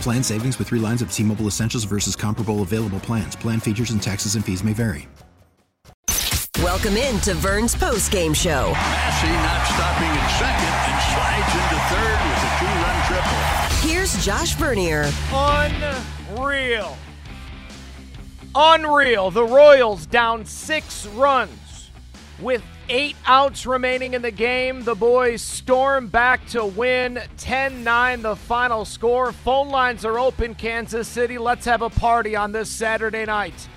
Plan savings with three lines of T Mobile Essentials versus comparable available plans. Plan features and taxes and fees may vary. Welcome in to Vern's post game show. Massey not stopping at second and slides into third with a two run triple. Here's Josh Vernier. Unreal. Unreal. The Royals down six runs with eight outs remaining in the game. The boys storm back to win 10 9, the final score. Phone lines are open, Kansas City. Let's have a party on this Saturday night.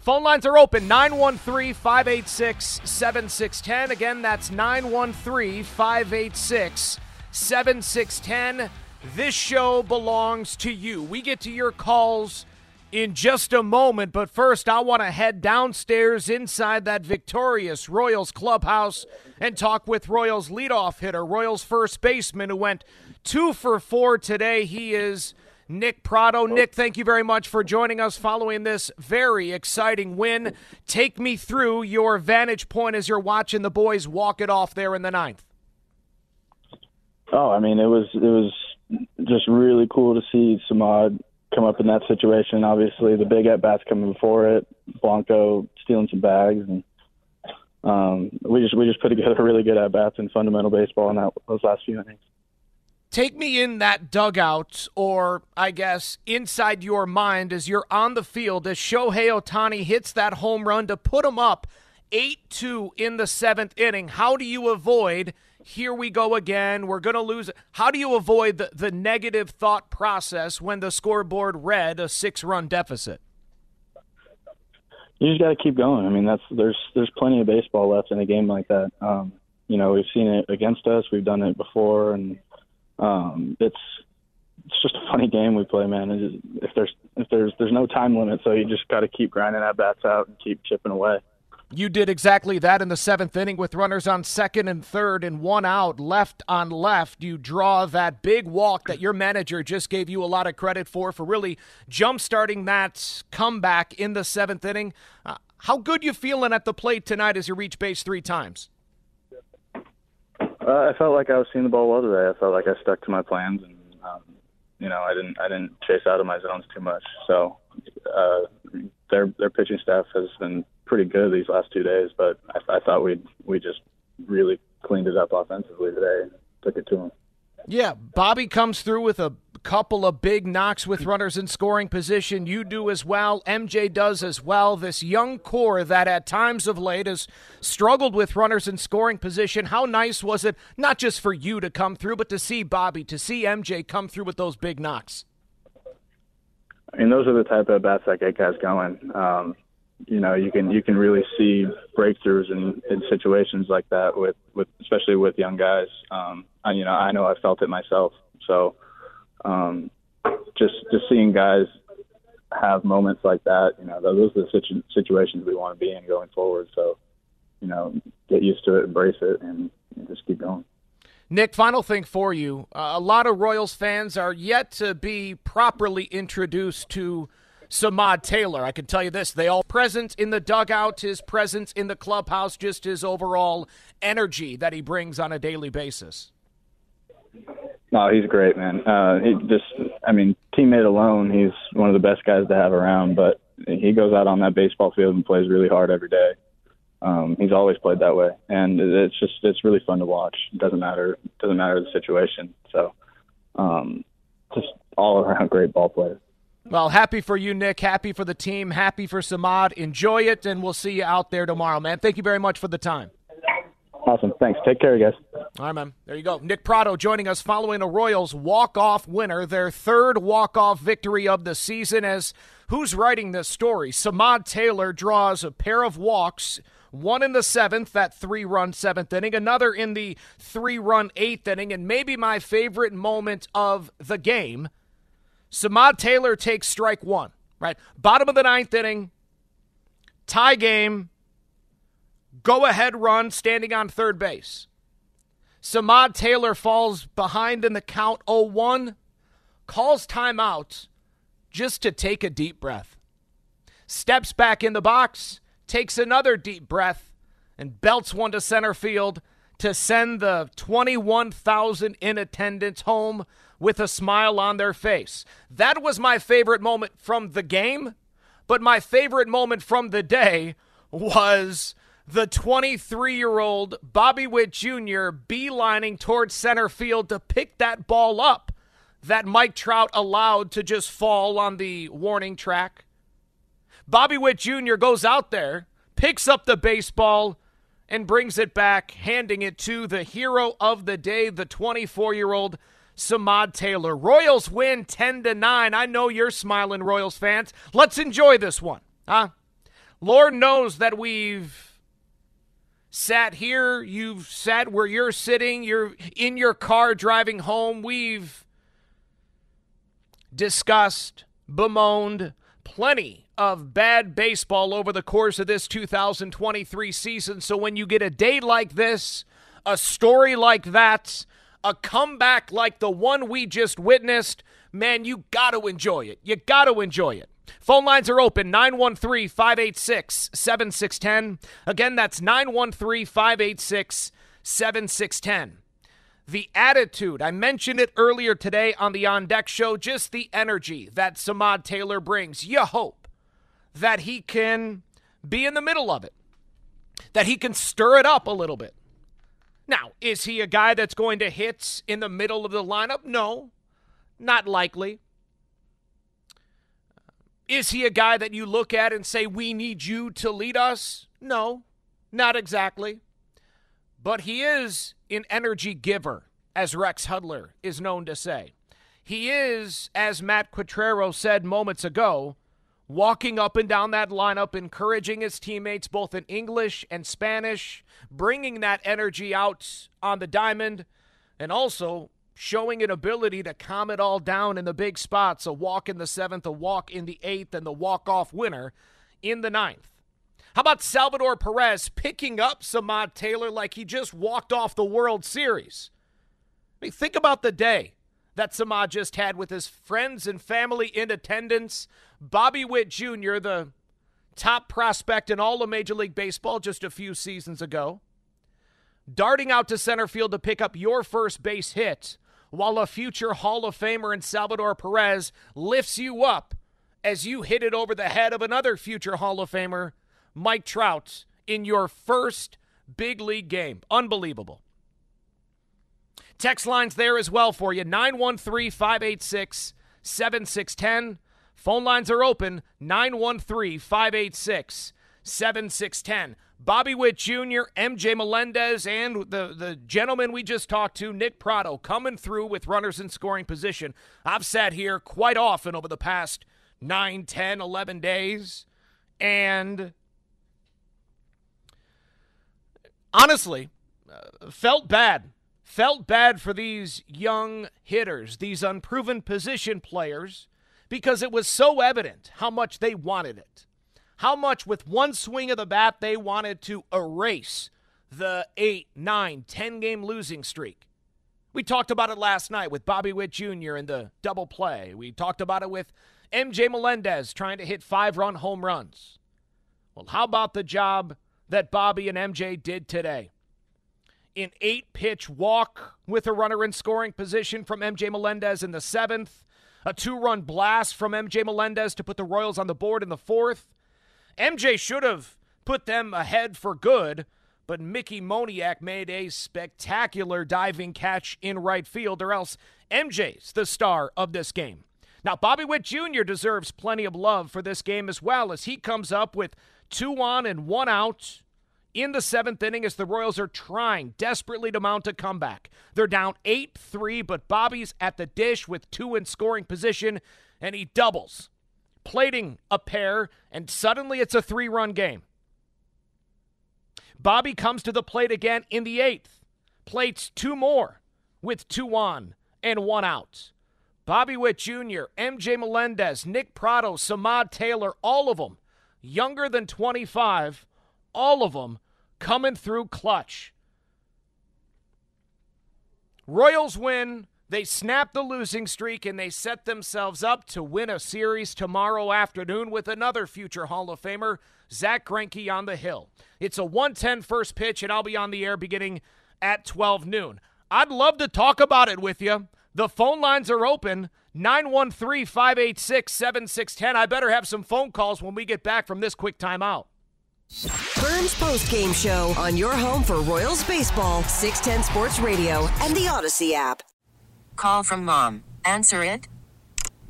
Phone lines are open 913 586 7610. Again, that's 913 586 7610. This show belongs to you. We get to your calls in just a moment. But first, I want to head downstairs inside that victorious Royals clubhouse and talk with Royals leadoff hitter, Royals first baseman, who went two for four today. He is Nick Pratto. Nick, thank you very much for joining us following this very exciting win. Take me through your vantage point as you're watching the boys walk it off there in the ninth. Oh, I mean, it was it was just really cool to see Samad come up in that situation. Obviously, the big at bats coming before it, Blanco stealing some bags, and um, we just we just put together really good at bats in fundamental baseball in that those last few innings. Take me in that dugout, or I guess inside your mind as you're on the field as Shohei Ohtani hits that home run to put him up 8 2 in the seventh inning. How do you avoid here we go again. We're going to lose. How do you avoid the, the negative thought process when the scoreboard read a six run deficit? You just got to keep going. I mean, that's there's there's plenty of baseball left in a game like that. Um, you know, we've seen it against us. We've done it before, and um, it's it's just a funny game we play, man. Just, if there's if there's there's no time limit, so you just got to keep grinding at bats out and keep chipping away. You did exactly that in the seventh inning with runners on second and third and one out, left on left. You draw that big walk that your manager just gave you a lot of credit for, for really jump-starting that comeback in the seventh inning. Uh, how good you feeling at the plate tonight as you reach base three times? Uh, I felt like I was seeing the ball well today. I felt like I stuck to my plans, and um, you know, I didn't I didn't chase out of my zones too much. So uh, their their pitching staff has been pretty good these last two days, but I, I thought we we just really cleaned it up offensively today and took it to them. Yeah, Bobby comes through with a couple of big knocks with runners in scoring position. You do as well. MJ does as well. This young core that at times of late has struggled with runners in scoring position. How nice was it, not just for you to come through, but to see Bobby, to see MJ come through with those big knocks? I mean, those are the type of bats that get guys going. Um, you know you can you can really see breakthroughs in, in situations like that with, with especially with young guys. Um, I, you know I know I felt it myself. So um, just just seeing guys have moments like that, you know those are the situ- situations we want to be in going forward. So you know get used to it, embrace it, and, and just keep going. Nick, final thing for you. Uh, a lot of Royals fans are yet to be properly introduced to Samad Taylor. I can tell you this: they all present in the dugout, his presence in the clubhouse, just his overall energy that he brings on a daily basis. No, he's great, man. Uh, he just, I mean, teammate alone, he's one of the best guys to have around. But he goes out on that baseball field and plays really hard every day. Um, he's always played that way, and it's just it's really fun to watch. It doesn't matter, doesn't matter the situation. So, um, just all around great ball player. Well, happy for you, Nick. Happy for the team. Happy for Samad. Enjoy it, and we'll see you out there tomorrow, man. Thank you very much for the time. Awesome. Thanks. Take care, guys. All right, man. There you go. Nick Pratto joining us following a Royals walk-off winner, their third walk-off victory of the season. As who's writing this story? Samad Taylor draws a pair of walks. One in the seventh, that three run seventh inning, another in the three run eighth inning, and maybe my favorite moment of the game Samad Taylor takes strike one, right? Bottom of the ninth inning, tie game, go ahead run standing on third base. Samad Taylor falls behind in the count 0 1, calls timeout just to take a deep breath. Steps back in the box, takes another deep breath, and belts one to center field to send the 21,000 in attendance home with a smile on their face. That was my favorite moment from the game, but my favorite moment from the day was the 23 year old Bobby Witt Jr. beelining towards center field to pick that ball up that Mike Trout allowed to just fall on the warning track. Bobby Witt Jr. goes out there, picks up the baseball, and brings it back, handing it to the hero of the day, the 24 year old Samad Taylor. Royals win 10 to 9. I know you're smiling, Royals fans. Let's enjoy this one. Huh? Lord knows that we've sat here, you've sat where you're sitting, you're in your car driving home. We've discussed, bemoaned plenty of bad baseball over the course of this 2023 season. So when you get a day like this, a story like that, a comeback like the one we just witnessed, man, you got to enjoy it. You got to enjoy it. Phone lines are open 913 586 7610. Again, that's 913 586 7610. The attitude, I mentioned it earlier today on the On Deck show, just the energy that Samad Taylor brings. You hope that he can be in the middle of it, that he can stir it up a little bit. Now, is he a guy that's going to hit in the middle of the lineup? No, not likely. Is he a guy that you look at and say, we need you to lead us? No, not exactly. But he is an energy giver, as Rex Hudler is known to say. He is, as Matt Quatraro said moments ago, walking up and down that lineup, encouraging his teammates both in English and Spanish, bringing that energy out on the diamond, and also showing an ability to calm it all down in the big spots a walk in the seventh, a walk in the eighth, and the walk off winner in the ninth. How about Salvador Perez picking up Samad Taylor like he just walked off the World Series? I mean, think about the day that Samad just had with his friends and family in attendance. Bobby Witt Jr., the top prospect in all of Major League Baseball just a few seasons ago, darting out to center field to pick up your first base hit, while a future Hall of Famer in Salvador Perez lifts you up as you hit it over the head of another future Hall of Famer, Mike Trout, in your first big league game. Unbelievable. Text lines there as well for you 913 586 7610. Phone lines are open 913 586 7610. Bobby Witt Jr., MJ Melendez, and the, the gentleman we just talked to, Nick Pratto, coming through with runners in scoring position. I've sat here quite often over the past 9, 10, 11 days, and honestly, uh, felt bad felt bad for these young hitters, these unproven position players, because it was so evident how much they wanted it. How much, with one swing of the bat, they wanted to erase the 8, 9, 10 game losing streak. We talked about it last night with Bobby Witt Jr. in the double play. We talked about it with MJ Melendez trying to hit five run home runs. Well, how about the job that Bobby and MJ did today? an eight pitch walk with a runner in scoring position from MJ Melendez in the seventh, a two run blast from MJ Melendez to put the Royals on the board in the fourth. MJ should have put them ahead for good, but Mickey Moniak made a spectacular diving catch in right field, or else MJ's the star of this game. Now, Bobby Witt Jr. deserves plenty of love for this game as well as he comes up with two on and one out in the seventh inning as the Royals are trying desperately to mount a comeback. They're down 8 3, but Bobby's at the dish with two in scoring position, and he doubles, plating a pair, and suddenly it's a three run game. Bobby comes to the plate again in the eighth, plates two more with two on and one out. Bobby Witt Jr., MJ Melendez, Nick Pratto, Samad Taylor, all of them younger than 25, all of them coming through clutch. Royals win. They snap the losing streak and they set themselves up to win a series tomorrow afternoon with another future Hall of Famer, Zach Greinke, on the hill. It's a 110 first pitch, and I'll be on the air beginning at 12 noon. I'd love to talk about it with you. The phone lines are open 913 586 7610. I better have some phone calls when we get back from this quick timeout. Vern's Post Game Show on your home for Royals Baseball, 610 Sports Radio, and the Audacy app. Call from mom. Answer it.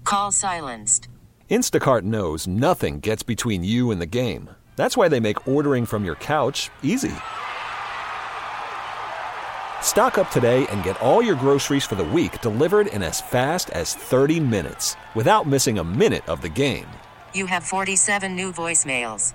Call silenced. Instacart knows nothing gets between you and the game. That's why they make ordering from your couch easy. Stock up today and get all your groceries for the week delivered in as fast as 30 minutes without missing a minute of the game. You have 47 new voicemails.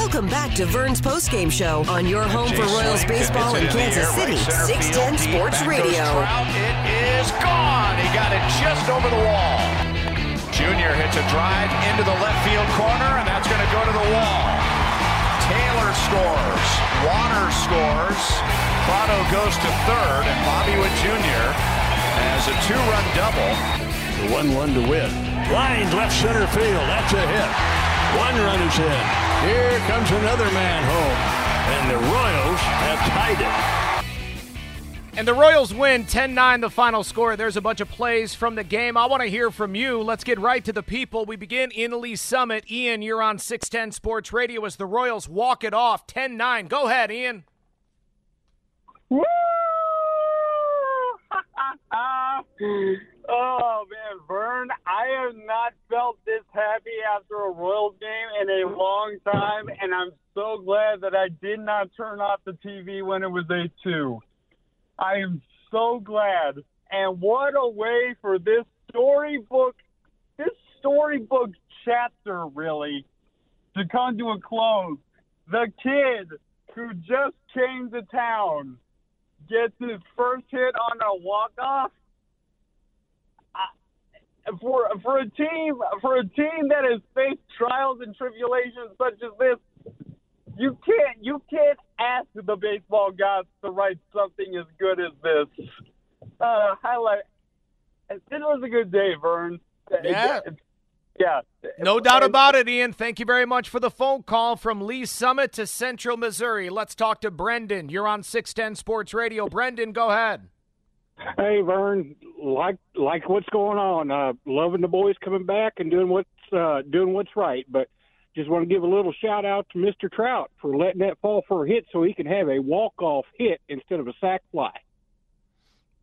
Welcome back to Vern's Post Game Show on your home for Royals baseball in Kansas City, 610 Sports Radio. It is gone. He got it just over the wall. Junior hits a drive into the left field corner, and that's going to go to the wall. Taylor scores. Warner scores. Pratto goes to third, and Bobby Witt Jr. has a two-run double. The 1-1 to win. Lines left center field. That's a hit. One run is in. Here comes another man home. And the Royals have tied it. And the Royals win 10 9, the final score. There's a bunch of plays from the game. I want to hear from you. Let's get right to the people. We begin in Lee's Summit. Ian, you're on 610 Sports Radio as the Royals walk it off 10 9. Go ahead, Ian. Woo! oh man, Vern, I have not felt this happy after a Royals game in a long time, and I'm so glad that I did not turn off the TV when it was 8 2. I am so glad. And what a way for this storybook, this storybook chapter, really, to come to a close. The kid who just came to town gets his first hit on a walk off. For for a team for a team that has faced trials and tribulations such as this, you can't you can't ask the baseball gods to write something as good as this. Uh, highlight. It was a good day, Vern. Yeah. Yeah. No doubt about it, Ian. Thank you very much for the phone call from Lee's Summit to Central Missouri. Let's talk to Brendan. You're on 610 Sports Radio. Brendan, go ahead. Hey, Vern. Like like what's going on? Uh, loving the boys coming back and doing what's uh, doing what's right. But just want to give a little shout out to Mr. Trout for letting that fall for a hit so he can have a walk off hit instead of a sac fly.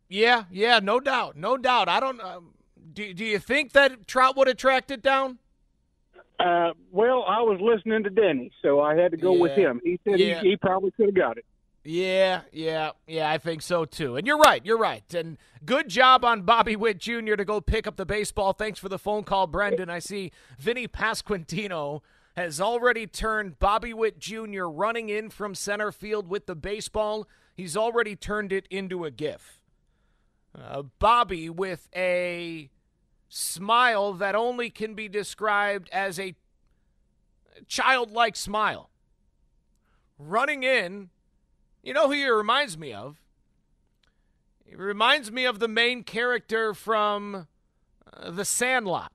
Yeah, yeah, no doubt, no doubt. I don't. Um, do Do you think that Trout would have tracked it down? Uh, well, I was listening to Denny, so I had to go Yeah. with him. He said Yeah. he, he probably could have got it. Yeah, yeah, yeah, I think so too. And you're right, you're right. And good job on Bobby Witt Jr. to go pick up the baseball. Thanks for the phone call, Brendan. I see Vinny Pasquantino has already turned Bobby Witt Jr. running in from center field with the baseball. He's already turned it into a GIF. Uh, Bobby with a smile that only can be described as a childlike smile. Running in you know who he reminds me of? He reminds me of the main character from uh, The Sandlot.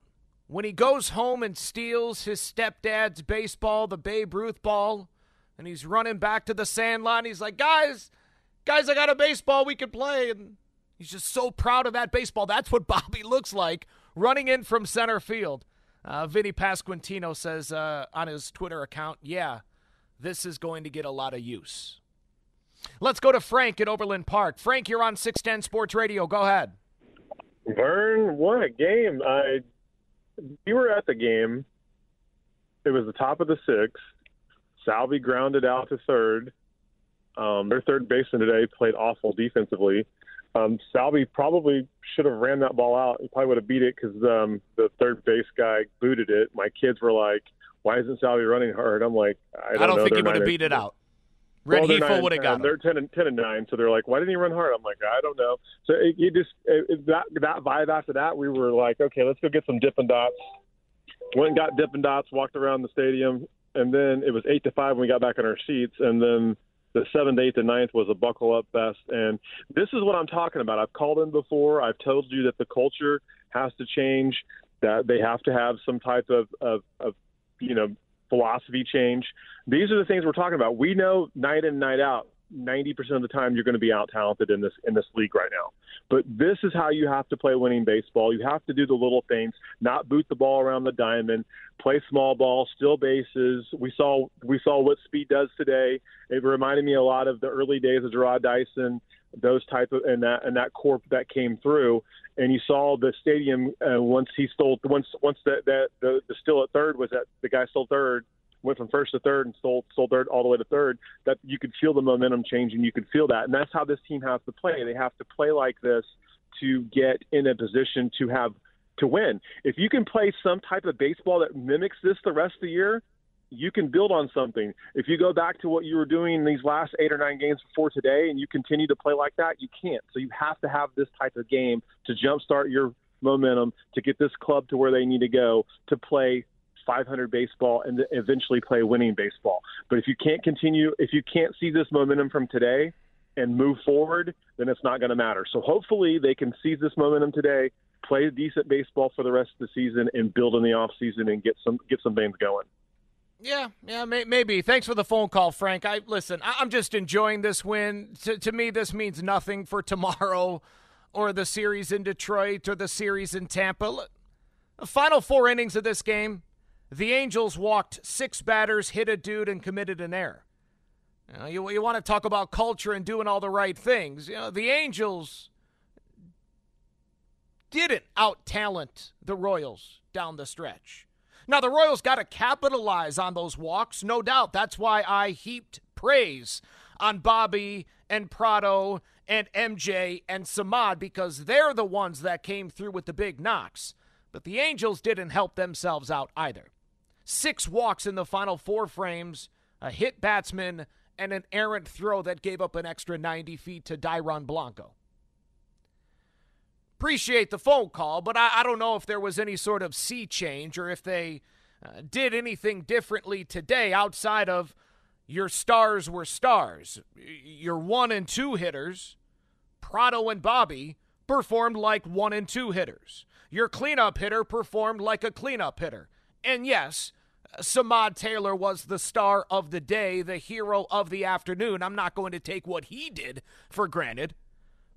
When he goes home and steals his stepdad's baseball, the Babe Ruth ball, and he's running back to the Sandlot, and he's like, guys, guys, I got a baseball we could play. And he's just so proud of that baseball. That's what Bobby looks like running in from center field. Uh, Vinny Pasquantino says uh, on his Twitter account, yeah, this is going to get a lot of use. Let's go to Frank at Overland Park. Frank, you're on 610 Sports Radio. Go ahead. Vern, what a game! I we were at the game. It was the top of the sixth. Salvi grounded out to third. Um, their third baseman today played awful defensively. Um, Salvi probably should have ran that ball out. He probably would have beat it because um, the third base guy booted it. My kids were like, "Why isn't Salvi running hard?" I'm like, "I don't, I don't think he would have beat it out. Well, Red they're would have got 10. him. They're ten and ten and nine, so they're like, "Why didn't he run hard?" I'm like, "I don't know." So it, you just it, it- that that vibe after that, we were like, "Okay, let's go get some Dippin' Dots." Went and got Dippin' Dots, walked around the stadium, and then it was eight to five when we got back in our seats, and then the seventh, eighth, and ninth was a buckle up fest. And this is what I'm talking about. I've called in before. I've told you that the culture has to change. That they have to have some type of of, of you know philosophy change. These are the things we're talking about. We know night in night out, 90% of the time you're going to be out talented in this in this league right now. But this is how you have to play winning baseball. You have to do the little things, not boot the ball around the diamond, play small ball, steal bases. We saw we saw what speed does today. It reminded me a lot of the early days of Jarrod Dyson, those type of and that and that corp that came through. And you saw the stadium uh, once he stole once once that that the, the still at third was that the guy stole third went from first to third and stole stole third all the way to third. That you could feel the momentum changing. You could feel that, and that's how this team has to play. They have to play like this to get in a position to have to win. If you can play some type of baseball that mimics this the rest of the year, you can build on something. If you go back to what you were doing in these last eight or nine games before today and you continue to play like that, you can't. So you have to have this type of game to jumpstart your momentum, to get this club to where they need to go to play 500 baseball and eventually play winning baseball. But if you can't continue, if you can't see this momentum from today and move forward, then it's not going to matter. So hopefully they can seize this momentum today, play decent baseball for the rest of the season, and build in the off season and get some get some things going. Yeah, yeah, may, maybe. Thanks for the phone call, Frank. I listen. I, I'm just enjoying this win. To, to me, this means nothing for tomorrow, or the series in Detroit, or the series in Tampa. The final four innings of this game, the Angels walked six batters, hit a dude, and committed an error. You, know, you, you want to talk about culture and doing all the right things. You know, the Angels didn't out talent the Royals down the stretch. Now, the Royals got to capitalize on those walks, no doubt. That's why I heaped praise on Bobby and Pratto and MJ and Samad because they're the ones that came through with the big knocks. But the Angels didn't help themselves out either. Six walks in the final four frames, a hit batsman, and an errant throw that gave up an extra 90 feet to Dairon Blanco appreciate the phone call, but I, I, don't know if there was any sort of sea change or if they uh, did anything differently today outside of your stars were stars. Your one and two hitters, Pratto and Bobby, performed like one and two hitters. Your cleanup hitter performed like a cleanup hitter. And yes, Samad Taylor was the star of the day, the hero of the afternoon. I'm not going to take what he did for granted.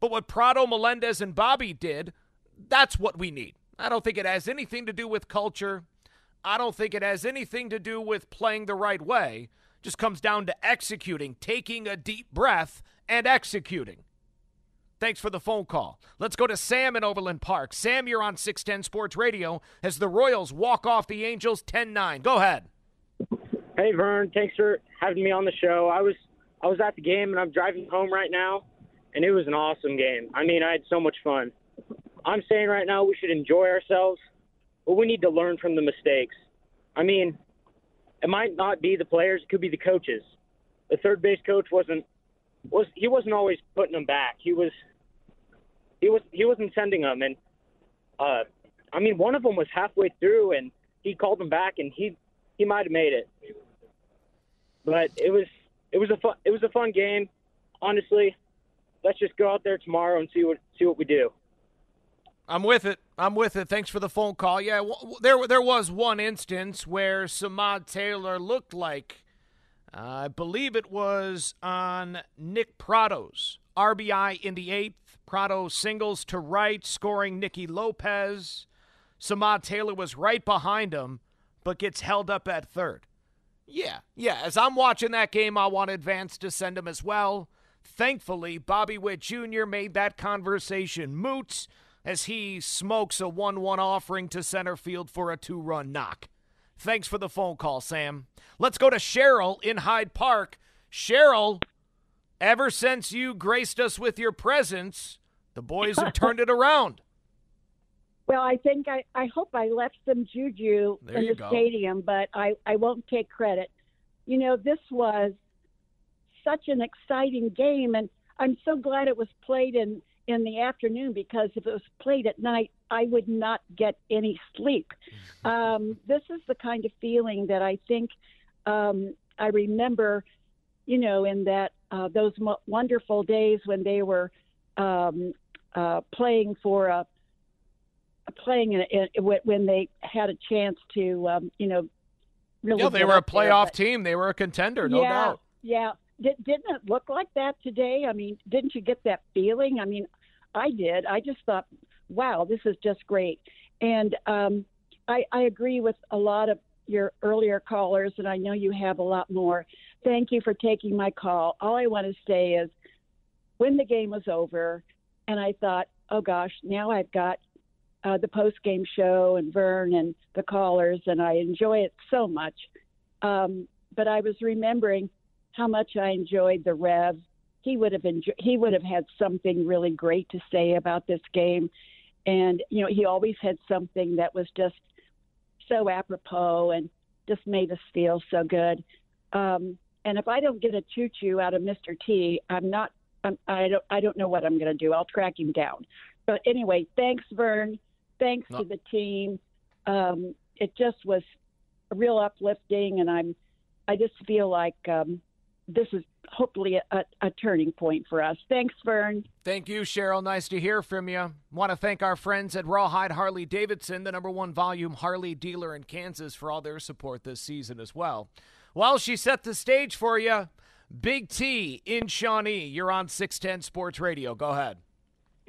But what Pratto, Melendez, and Bobby did, that's what we need. I don't think it has anything to do with culture. I don't think it has anything to do with playing the right way. It just comes down to executing, taking a deep breath and executing. Thanks for the phone call. Let's go to Sam in Overland Park. Sam, you're on 610 Sports Radio as the Royals walk off the Angels 10 9. Go ahead. Hey, Vern. Thanks for having me on the show. I was I was at the game and I'm driving home right now, and it was an awesome game. I mean, I had so much fun. I'm saying right now we should enjoy ourselves, but we need to learn from the mistakes. I mean, it might not be the players; it could be the coaches. The third base coach wasn't was he wasn't always putting them back. He was he was he wasn't sending them, and uh, I mean one of them was halfway through, and he called them back, and he he might have made it, but it was it was a fun it was a fun game. Honestly, let's just go out there tomorrow and see what see what we do. I'm with it. I'm with it. Thanks for the phone call. Yeah, w- there there was one instance where Samad Taylor looked like uh, I believe it was on Nick Pratto's RBI in the eighth. Pratto singles to right, scoring Nicky Lopez. Samad Taylor was right behind him, but gets held up at third. Yeah, yeah. As I'm watching that game, I want Advance to send him as well. Thankfully, Bobby Witt Jr. made that conversation moot as he smokes a 1 1 offering to center field for a two run knock. Thanks for the phone call, Sam. Let's go to Cheryl in Hyde Park. Cheryl, ever since you graced us with your presence, the boys have turned it around. Well, I think I, I hope I left some juju There in the go. stadium, but I, I won't take credit. You know, this was such an exciting game, and I'm so glad it was played in, in the afternoon because if it was played at night, I would not get any sleep. Um, this is the kind of feeling that I think um, I remember, you know, in that uh, those mo- wonderful days when they were um, uh, playing for a playing in, in, when they had a chance to, um, you know, really. Yeah, they were a up there, playoff but- team. They were a contender, no yeah, doubt. Yeah. Did, didn't it look like that today? I mean, didn't you get that feeling? I mean, I did. I just thought, wow, this is just great. And um, I, I agree with a lot of your earlier callers, and I know you have a lot more. Thank you for taking my call. All I want to say is when the game was over, and I thought, oh gosh, now I've got uh, the post game show and Vern and the callers, and I enjoy it so much. Um, but I was remembering how much I enjoyed the Rev. He would have enjo- he would have had something really great to say about this game, and you know he always had something that was just so apropos and just made us feel so good. Um, and if I don't get a choo choo out of Mr. T, I'm not. I'm, I don't. I don't know what I'm going to do. I'll track him down. But anyway, thanks, Vern. Thanks No. to the team. Um, it just was real uplifting, and I'm. I just feel like um, this is hopefully a, a turning point for us. Thanks, Vern. Thank you, Cheryl. Nice to hear from you. Want to thank our friends at Rawhide Harley Davidson, the number one volume Harley dealer in Kansas, for all their support this season as well. Well, she set the stage for you. Big T in Shawnee. You're on 610 Sports Radio. Go ahead.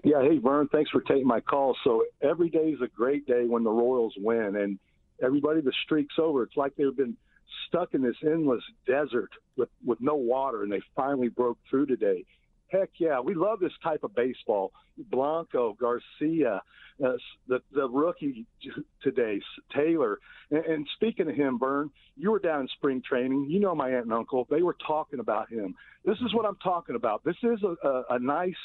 Yeah, hey Vern, thanks for taking my call. So every day is a great day when the Royals win, and everybody the streaks over. It's like they've been stuck in this endless desert with with no water, and they finally broke through today. Heck yeah, we love this type of baseball. Blanco, Garcia, uh, the the rookie today, Taylor. And, and speaking of him, Vern, you were down in spring training. You know my aunt and uncle. They were talking about him. This is what I'm talking about. This is a, a, a nice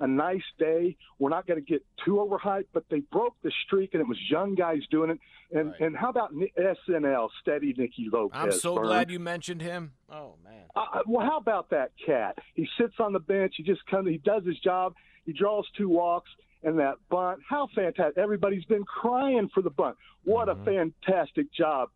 a nice day. We're not going to get too overhyped, but they broke the streak, and it was young guys doing it. And and how about SNL, steady Nicky Lopez? I'm so Vern? glad you mentioned him. Oh, man. Uh, well, how about that cat? He sits on the bench. He just comes. He does his job. He draws two walks and that bunt. How fantastic! Everybody's been crying for the bunt. What a mm-hmm. fantastic job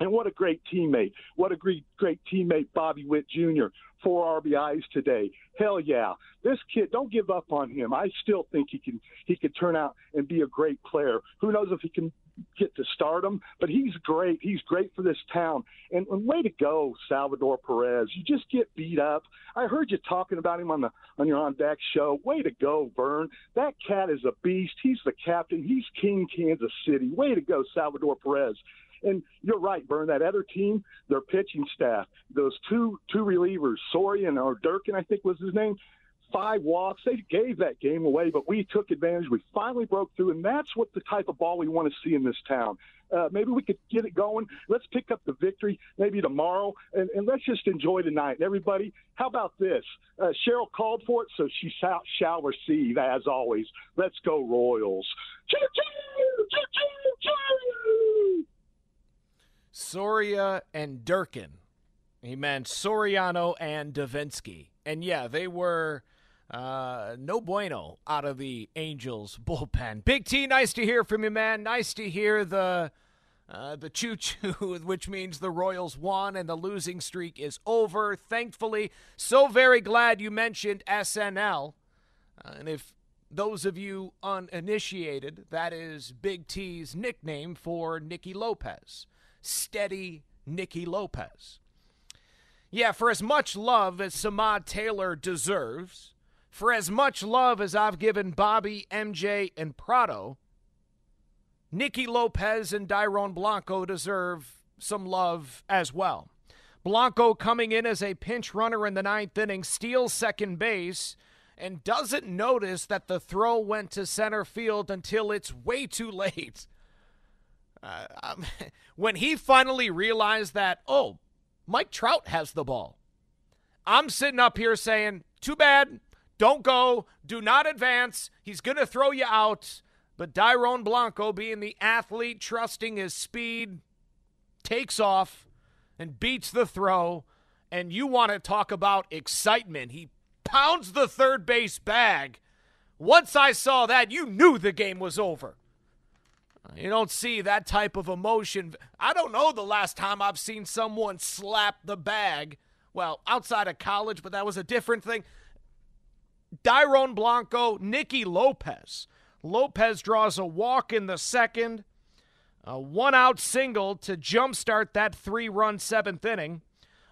And what a great teammate. What a great, great teammate Bobby Witt Jr. Four RBIs today. Hell yeah. This kid, don't give up on him. I still think he can he could turn out and be a great player. Who knows if he can get to stardom, but he's great. He's great for this town. And, and way to go, Salvador Perez. You just get beat up. I heard you talking about him on the on your on deck show. Way to go, Vern. That cat is a beast. He's the captain. He's King Kansas City. Way to go, Salvador Perez. And you're right, Vern. That other team, their pitching staff, those two two relievers, Sorian or Durkin, I think was his name five walks. They gave that game away, but we took advantage. We finally broke through, and that's what the type of ball we want to see in this town. Uh, maybe we could get it going. Let's pick up the victory maybe tomorrow, and, and let's just enjoy the night. And everybody, how about this? Uh, Cheryl called for it, so she shall, shall receive, as always. Let's go, Royals. Soria and Durkin. He meant Soriano and Devenski. And yeah, they were uh, no bueno out of the Angels bullpen. Big T, nice to hear from you, man. Nice to hear the uh, the choo choo, which means the Royals won and the losing streak is over. Thankfully, so very glad you mentioned SNL. Uh, and if those of you uninitiated, that is Big T's nickname for Nicky Lopez. Steady Nicky Lopez. Yeah, for as much love as Samad Taylor deserves, for as much love as I've given Bobby, MJ, and Pratto, Nicky Lopez and Dairon Blanco deserve some love as well. Blanco coming in as a pinch runner in the ninth inning, steals second base, and doesn't notice that the throw went to center field until it's way too late. Uh, um, when he finally realized that, oh, Mike Trout has the ball. I'm sitting up here saying, too bad. Don't go. Do not advance. He's going to throw you out. But Dairon Blanco, being the athlete, trusting his speed, takes off and beats the throw. And you want to talk about excitement. He pounds the third base bag. Once I saw that, you knew the game was over. You don't see that type of emotion. I don't know the last time I've seen someone slap the bag. Well, outside of college, but that was a different thing. Dairon Blanco, Nicky Lopez. Lopez draws a walk in the second, a one out single to jumpstart that three run seventh inning,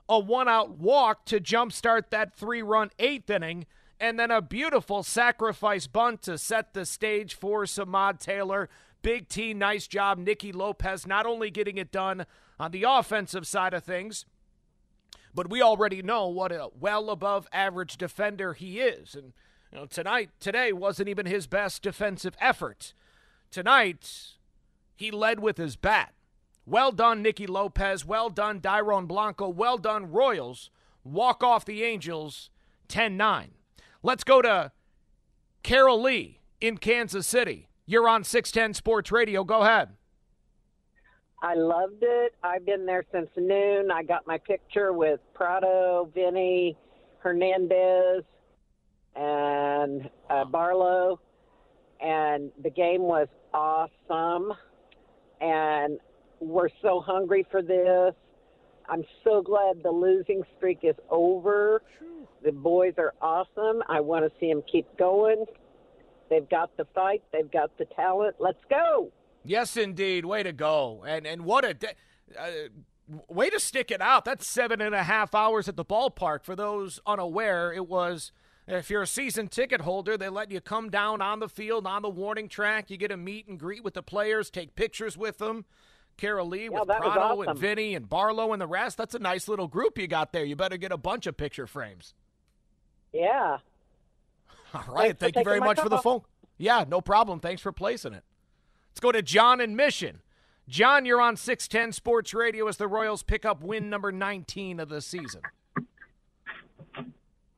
a one out walk to jumpstart that three run eighth inning, and then a beautiful sacrifice bunt to set the stage for Samad Taylor. Big T, nice job. Nicky Lopez not only getting it done on the offensive side of things, but we already know what a well above average defender he is. And you know, tonight, today wasn't even his best defensive effort. Tonight, he led with his bat. Well done, Nicky Lopez. Well done, Dairon Blanco. Well done, Royals. Walk off the Angels 10 9. Let's go to Carol Lee in Kansas City. You're on 610 Sports Radio. Go ahead. I loved it. I've been there since noon. I got my picture with Pratto, Vinny, Hernandez, and uh, Barlow, and the game was awesome. And we're so hungry for this. I'm so glad the losing streak is over. The boys are awesome. I want to see them keep going. They've got the fight. They've got the talent. Let's go. Yes, indeed. Way to go. And and what a de- uh, way to stick it out. That's seven and a half hours at the ballpark. For those unaware, it was. If you're a season ticket holder, they let you come down on the field, on the warning track. You get a meet and greet with the players, take pictures with them. Carol Lee yeah, with Pratto awesome. and Vinny and Barlow and the rest. That's a nice little group you got there. You better get a bunch of picture frames. Yeah. All right. Thanks Thank you very much for the phone. Yeah, no problem. Thanks for placing it. Let's go to John in Mission. John, you're on 610 Sports Radio as the Royals pick up win number 19 of the season.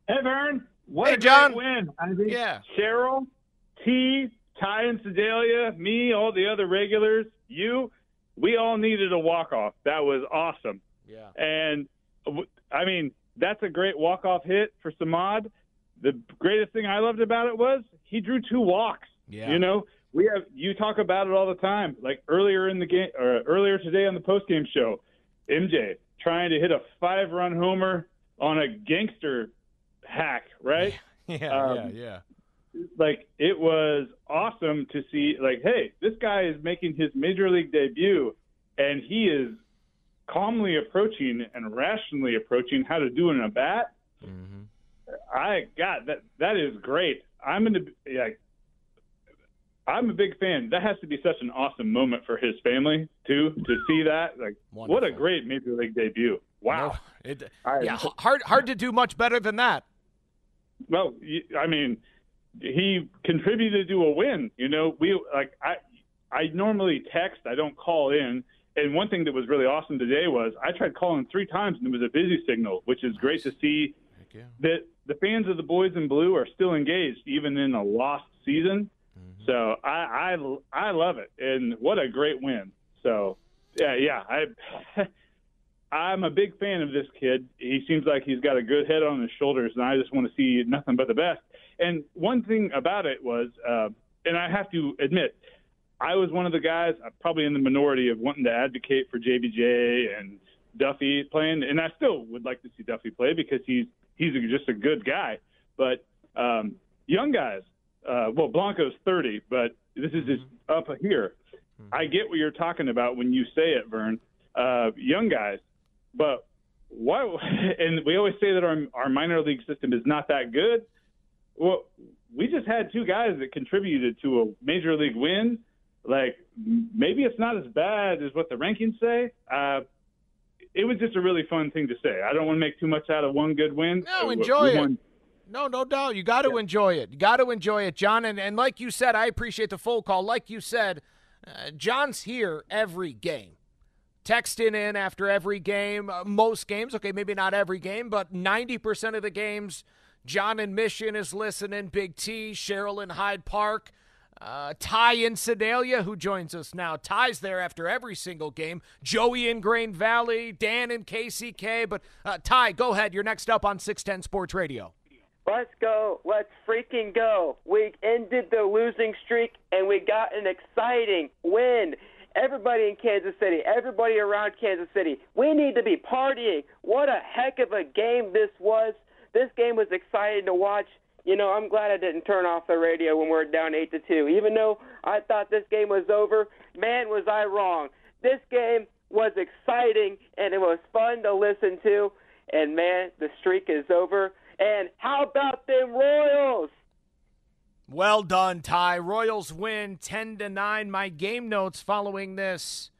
Hey, Vern. What Hey, a John. great win. I think Yeah. Cheryl, T, Ty and Sedalia, me, all the other regulars, you, we all needed a walk-off. That was awesome. Yeah. And, I mean, that's a great walk-off hit for Samad. The greatest thing I loved about it was he drew two walks. Yeah. You know, we have you talk about it all the time. Like earlier in the game, or earlier today on the post-game show, MJ trying to hit a five run homer on a gangster hack, right? Yeah, Um, yeah, yeah. like it was awesome to see like hey this guy is making his major league debut and he is calmly approaching and rationally approaching how to do it in a bat i got that that is great i'm gonna yeah i'm a big fan that has to be such an awesome moment for his family too to see that like what a great major league debut wow It, I- yeah, hard hard to do much better than that. Well, I mean, he contributed to a win. You know, we like I I normally text, I don't call in. And one thing that was really awesome today was I tried calling three times and it was a busy signal, which is great to see that the fans of the boys in blue are still engaged even in a lost season. So I I I love it, and what a great win. So yeah, yeah, I. I'm a big fan of this kid. He seems like he's got a good head on his shoulders, and I just want to see nothing but the best. And one thing about it was, uh, and I have to admit, I was one of the guys, uh, probably in the minority, of wanting to advocate for JBJ and Duffy playing, and I still would like to see Duffy play because he's he's just a good guy. But um, young guys, uh, well, Blanco's 30, but this is just up here. I get what you're talking about when you say it, Vern. Uh, young guys, but what? And we always say that our our minor league system is not that good. Well, we just had two guys that contributed to a major league win. Like maybe it's not as bad as what the rankings say. Uh, it was just a really fun thing to say. I don't want to make too much out of one good win. No, Uh, enjoy we it. won- No, no doubt. You got to enjoy it. You got to enjoy it, John. And, and like you said, I appreciate the full call. Like you said, uh, John's here every game. Texting in after every game, uh, most games. Okay, maybe not every game, but 90% of the games, John in Mission is listening. Big T, Cheryl in Hyde Park. Uh, Ty in Sedalia, who joins us now. Ty's there after every single game. Joey in Grain Valley, Dan in KCK. But uh, Ty, go ahead. You're next up on 610 Sports Radio. Let's go. Let's freaking go. We ended the losing streak and we got an exciting win. Everybody in Kansas City, everybody around Kansas City, we need to be partying. What a heck of a game this was. This game was exciting to watch. You know, I'm glad I didn't turn off the radio when we were down 8 to 2. Even though I thought this game was over, man, was I wrong. This game was exciting and it was fun to listen to. And man, the streak is over. And how about them Royals? Well done, Ty. Royals win 10 to 9. My game notes following this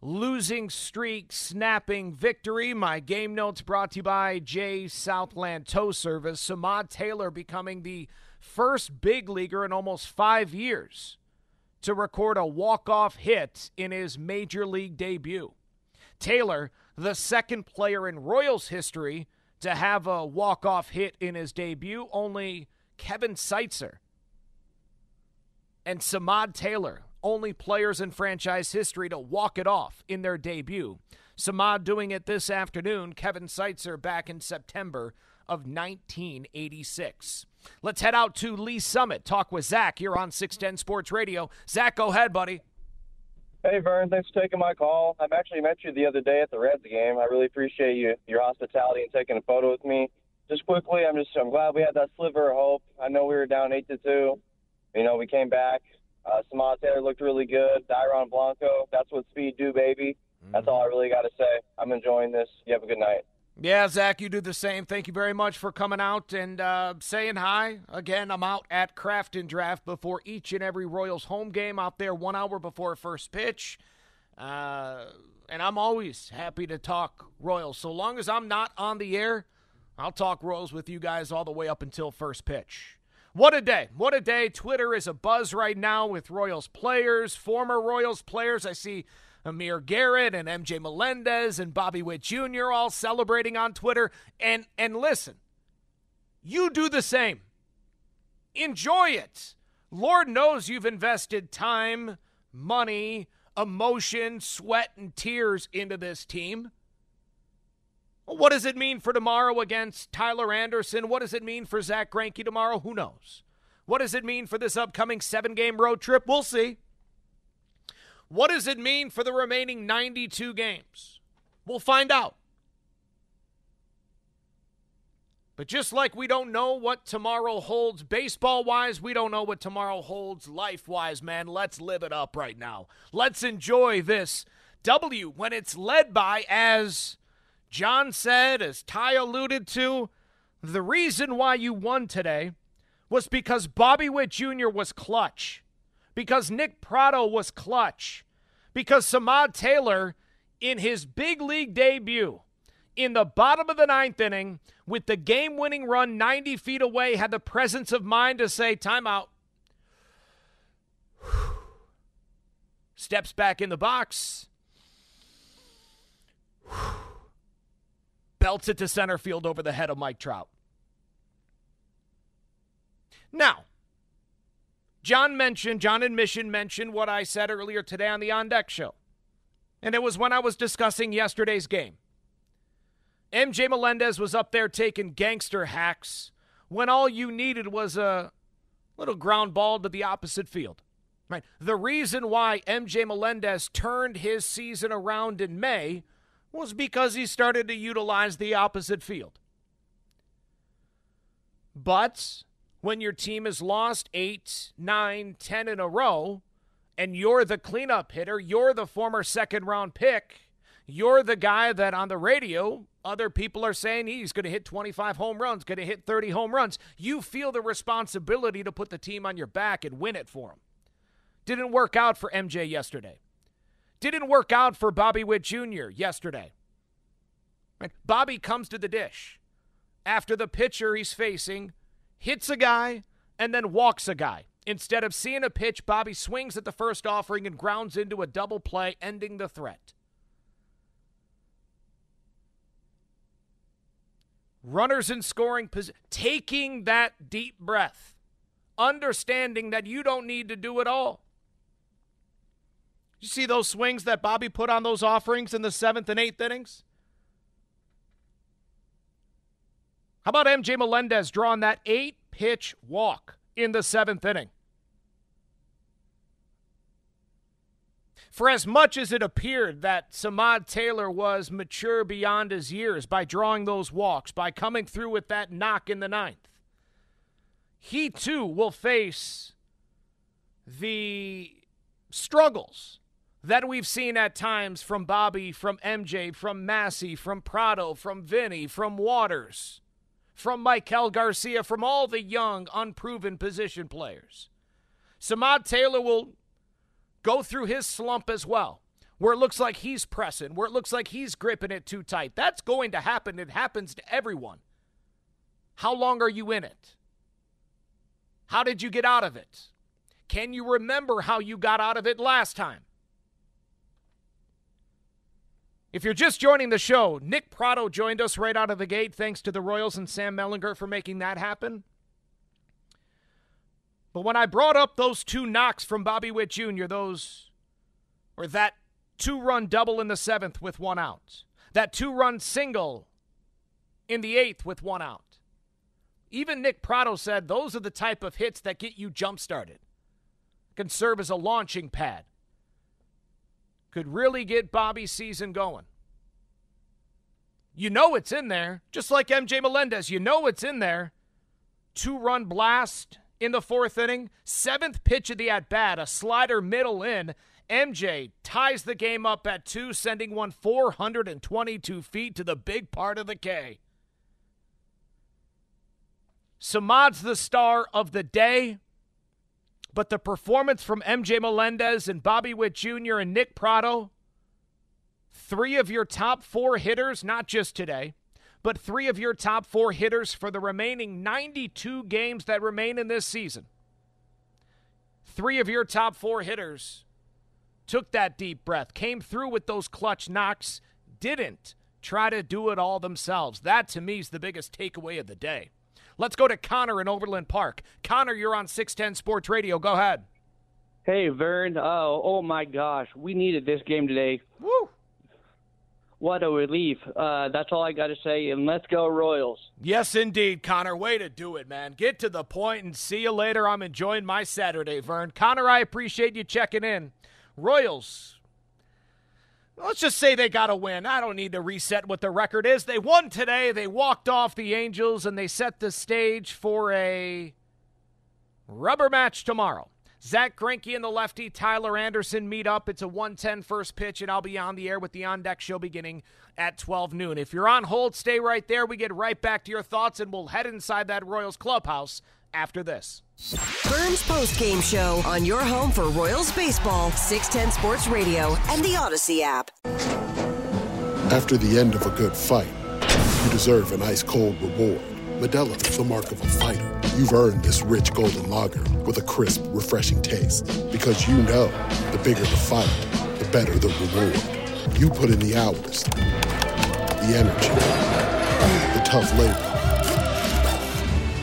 losing streak snapping victory. My game notes brought to you by J Southland Tow Service. Samad Taylor becoming the first big leaguer in almost 5 years to record a walk-off hit in his major league debut. Taylor, the second player in Royals history to have a walk-off hit in his debut, only Kevin Seitzer and Samad Taylor, only players in franchise history to walk it off in their debut. Samad doing it this afternoon, Kevin Seitzer back in September of 1986. Let's head out to Lee Summit, talk with Zach here on 610 Sports Radio. Zach, go ahead, buddy. Hey Vern, thanks for taking my call. I've actually met you the other day at the Reds game. I really appreciate you your hospitality and taking a photo with me. Just quickly, I'm just I'm glad we had that sliver of hope. I know we were down eight to two. You know, we came back. Uh, Samad Taylor looked really good. Dairon Blanco, that's what speed do, baby. That's all I really got to say. I'm enjoying this. You have a good night. Yeah, Zach, you do the same. Thank you very much for coming out and uh, saying hi. Again, I'm out at Craft and Draft before each and every Royals home game out there one hour before first pitch. Uh, and I'm always happy to talk Royals. So long as I'm not on the air, I'll talk Royals with you guys all the way up until first pitch. What a day. What a day. Twitter is a buzz right now with Royals players, former Royals players. I see Amir Garrett and MJ Melendez and Bobby Witt Jr. all celebrating on Twitter. And and listen, you do the same. Enjoy it. Lord knows you've invested time, money, emotion, sweat, and tears into this team. What does it mean for tomorrow against Tyler Anderson? What does it mean for Zack Greinke tomorrow? Who knows? What does it mean for this upcoming seven game road trip? We'll see. What does it mean for the remaining 92 games? We'll find out. But just like we don't know what tomorrow holds baseball wise, we don't know what tomorrow holds life wise, man. Let's live it up right now. Let's enjoy this W when it's led by, as John said, as Ty alluded to, the reason why you won today was because Bobby Witt Jr. was clutch, because Nick Pratto was clutch, because Samad Taylor, in his big league debut, in the bottom of the ninth inning with the game winning run 90 feet away had the presence of mind to say, timeout. Steps back in the box. Belts it to center field over the head of Mike Trout. Now, John mentioned, John and Mission mentioned what I said earlier today on the On Deck show. And it was when I was discussing yesterday's game. MJ Melendez was up there taking gangster hacks when all you needed was a little ground ball to the opposite field. Right. The reason why MJ Melendez turned his season around in May was because he started to utilize the opposite field. But when your team has lost eight, nine, ten in a row, and you're the cleanup hitter, you're the former second round pick, you're the guy that on the radio other people are saying he's going to hit 25 home runs, going to hit 30 home runs. You feel the responsibility to put the team on your back and win it for him. Didn't work out for MJ yesterday. Didn't work out for Bobby Witt Jr. yesterday. Bobby comes to the dish after the pitcher he's facing hits a guy and then walks a guy. Instead of seeing a pitch, Bobby swings at the first offering and grounds into a double play, ending the threat. runners in scoring position, taking that deep breath, understanding that you don't need to do it all. You see those swings that Bobby put on those offerings in the seventh and eighth innings? How about MJ Melendez drawing that eight pitch walk in the seventh inning? For as much as it appeared that Samad Taylor was mature beyond his years by drawing those walks, by coming through with that knock in the ninth, he too will face the struggles that we've seen at times from Bobby, from MJ, from Massey, from Pratto, from Vinny, from Waters, from Maikel Garcia, from all the young, unproven position players. Samad Taylor will go through his slump as well, where it looks like he's pressing, where it looks like he's gripping it too tight. That's going to happen. It happens to everyone. How long are you in it? How did you get out of it? Can you remember how you got out of it last time? If you're just joining the show, Nick Pratto joined us right out of the gate. Thanks to the Royals and Sam Mellinger for making that happen. But when I brought up those two knocks from Bobby Witt Jr., those, or that two run double in the seventh with one out, that two run single in the eighth with one out, even Nick Pratto said those are the type of hits that get you jump started, can serve as a launching pad, could really get Bobby's season going. You know it's in there, just like MJ Melendez. You know it's in there. Two run blast in the fourth inning. Seventh pitch of the at bat, a slider middle in. MJ ties the game up at two, sending one 422 feet to the big part of the K. Samad's the star of the day, but the performance from MJ Melendez and Bobby Witt Jr. and Nick Pratto, three of your top four hitters, not just today, but three of your top four hitters for the remaining 92 games that remain in this season. Three of your top four hitters took that deep breath, came through with those clutch knocks, didn't try to do it all themselves. That to me is the biggest takeaway of the day. Let's go to Connor in Overland Park. Connor, you're on 610 Sports Radio. Go ahead. Hey, Vern. Oh, oh my gosh. We needed this game today. Woo! what a relief. Uh, that's all I got to say. And let's go, Royals. Yes, indeed, Connor. Way to do it, man. Get to the point and see you later. I'm enjoying my Saturday, Vern. Connor, I appreciate you checking in. Royals, Let's just say they got a win. I don't need to reset what the record is. They won today. They walked off the Angels and they set the stage for a rubber match tomorrow. Zack Greinke and the lefty Tyler Anderson meet up. It's a 110 first pitch, and I'll be on the air with the On Deck show beginning at 12 noon. If you're on hold, stay right there. We get right back to your thoughts, and we'll head inside that Royals clubhouse after this. Vern's Post Game Show on your home for Royals baseball, 610 Sports Radio, and the Audacy app. After the end of a good fight, you deserve an ice cold reward. Modelo is the mark of a fighter. You've earned this rich golden lager with a crisp, refreshing taste. Because you know the bigger the fight, the better the reward. You put in the hours, the energy, the tough labor.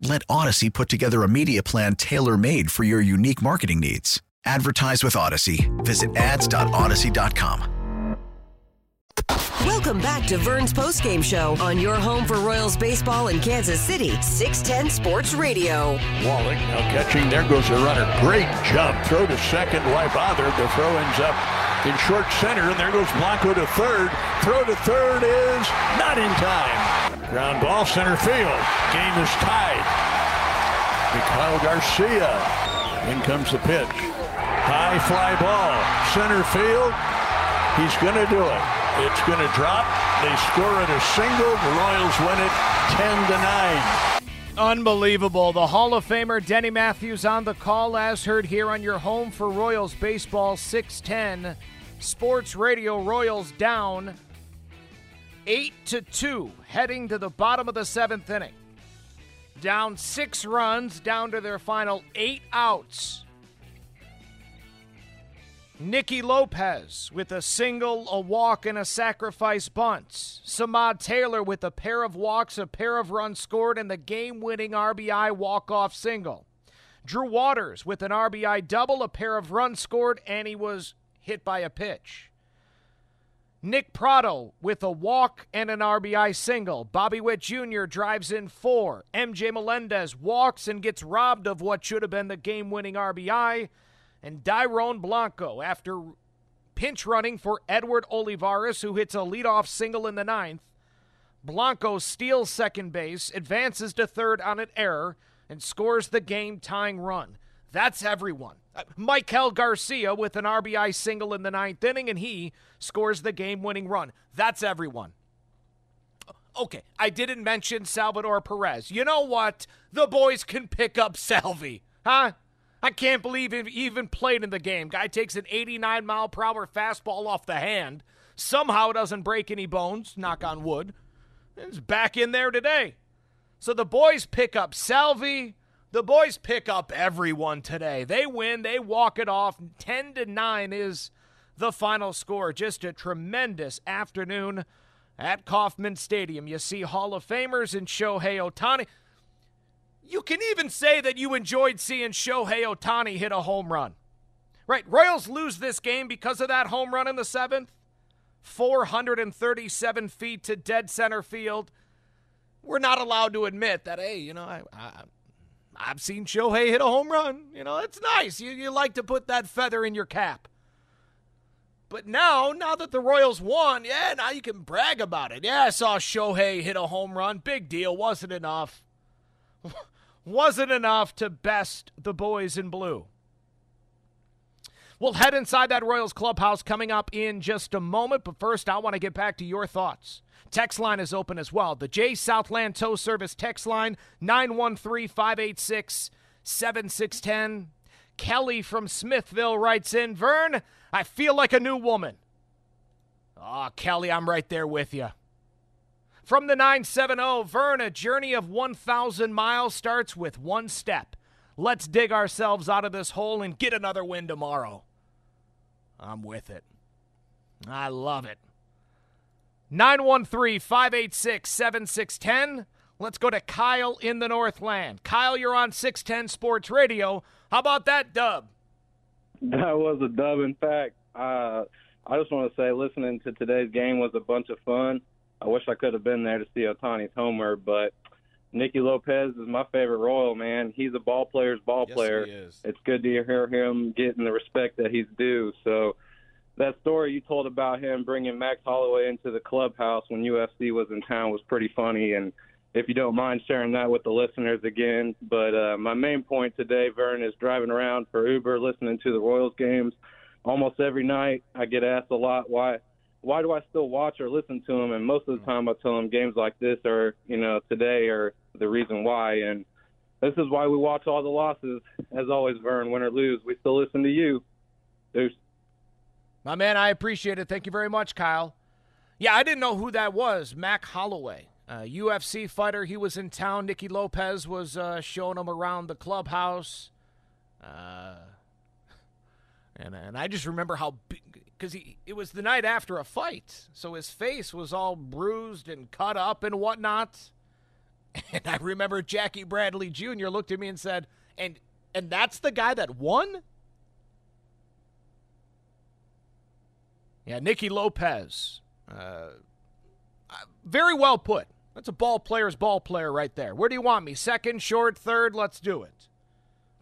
Let Audacy put together a media plan tailor made for your unique marketing needs. Advertise with Audacy. Visit ads.audacy.com. Welcome back to Vern's Post Game Show on your home for Royals baseball in Kansas City, 610 Sports Radio. Wallach now catching. There goes the runner. Great jump. Throw to second. Why bother? The throw ends up in short center, and there goes Blanco to third. Throw to third is not in time. Ground ball center field. Game is tied. Maikel Garcia. In comes the pitch. High fly ball. Center field. He's going to do it. It's going to drop. They score it a single. The Royals win it 10 to 9. Unbelievable. The Hall of Famer Denny Matthews on the call, as heard here on your home for Royals Baseball 610 Sports Radio. Royals down 8 to 2, heading to the bottom of the seventh inning. Down six runs, down to their final eight outs. Nicky Lopez with a single, a walk, and a sacrifice bunt. Samad Taylor with a pair of walks, a pair of runs scored, and the game winning RBI walk off single. Drew Waters with an RBI double, a pair of runs scored, and he was hit by a pitch. Nick Pratto with a walk and an RBI single. Bobby Witt Jr. drives in four. MJ Melendez walks and gets robbed of what should have been the game winning RBI and Dairon Blanco after pinch running for Edward Olivares, who hits a leadoff single in the ninth. Blanco steals second base, advances to third on an error, and scores the game tying run. That's everyone. Uh, Maikel Garcia with an RBI single in the ninth inning, and he scores the game winning run. That's everyone. Okay, I didn't mention Salvador Perez. You know what? The boys can pick up Salvi, huh? I can't believe he even played in the game. Guy takes an 89 mile per hour fastball off the hand. Somehow doesn't break any bones, knock on wood. It's back in there today. So the boys pick up Salvi. The boys pick up everyone today. They win, they walk it off. 10 to 9 is the final score. Just a tremendous afternoon at Kauffman Stadium. You see Hall of Famers and Shohei Ohtani. You can even say that you enjoyed seeing Shohei Ohtani hit a home run. Right, Royals lose this game because of that home run in the seventh. 437 feet to dead center field. We're not allowed to admit that, hey, you know, I, I, I've seen Shohei hit a home run. You know, it's nice. You, you like to put that feather in your cap. But now, now that the Royals won, yeah, now you can brag about it. Yeah, I saw Shohei hit a home run. Big deal. Wasn't enough. wasn't enough to best the boys in blue. We'll head inside that Royals clubhouse coming up in just a moment, but first I want to get back to your thoughts. Text line is open as well. The J Southland Tow Service text line 913 586 7610. Kelly from Smithville writes in Vern, I feel like a new woman. Oh, Kelly, I'm right there with you. From the 970, Vern, a journey of 1,000 miles starts with one step. Let's dig ourselves out of this hole and get another win tomorrow. I'm with it. I love it. 913 586 7610. Let's go to Kyle in the Northland. Kyle, you're on 610 Sports Radio. How about that dub? That was a dub. In fact, uh, I just want to say listening to today's game was a bunch of fun. I wish I could have been there to see Ohtani's homer, but Nicky Lopez is my favorite Royal, man. He's a ball player's ball Yes, player. he is. It's good to hear him getting the respect that he's due. So that story you told about him bringing Max Holloway into the clubhouse when UFC was in town was pretty funny. And if you don't mind sharing that with the listeners again. But uh, my main point today, Vern, is driving around for Uber, listening to the Royals games almost every night. I get asked a lot why why do I still watch or listen to them? And most of the time, I tell them games like this are you know today are the reason why. And this is why we watch all the losses. As always, Vern, win or lose, we still listen to you. Deuce. My man, I appreciate it. Thank you very much, Kyle. Yeah, I didn't know who that was. Mac Holloway, uh, UFC fighter. He was in town. Nicky Lopez was uh, showing him around the clubhouse. Uh, and and I just remember how because he it was the night after a fight, so his face was all bruised and cut up and whatnot. And I remember Jackie Bradley Jr. looked at me and said, "And and that's the guy that won." Yeah, Nicky Lopez. Uh, very well put. That's a ball player's ball player right there. Where do you want me? Second, short, third? Let's do it.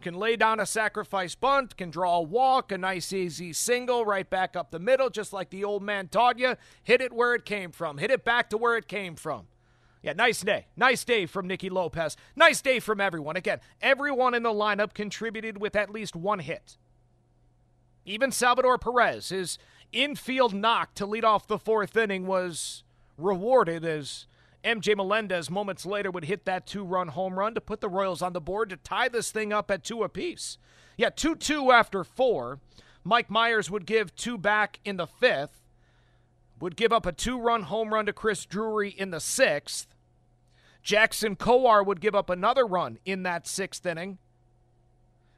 Can lay down a sacrifice bunt, can draw a walk, a nice easy single right back up the middle, just like the old man taught you. Hit it where it came from. Hit it back to where it came from. Yeah, nice day. Nice day from Nicky Lopez. Nice day from everyone. Again, everyone in the lineup contributed with at least one hit. Even Salvador Perez, his infield knock to lead off the fourth inning was rewarded as MJ Melendez moments later would hit that two run home run to put the Royals on the board to tie this thing up at two apiece. Yeah, 2 2 after four. Mike Mayers would give two back in the fifth, would give up a two run home run to Chris Drury in the sixth. Jackson Kowar would give up another run in that sixth inning.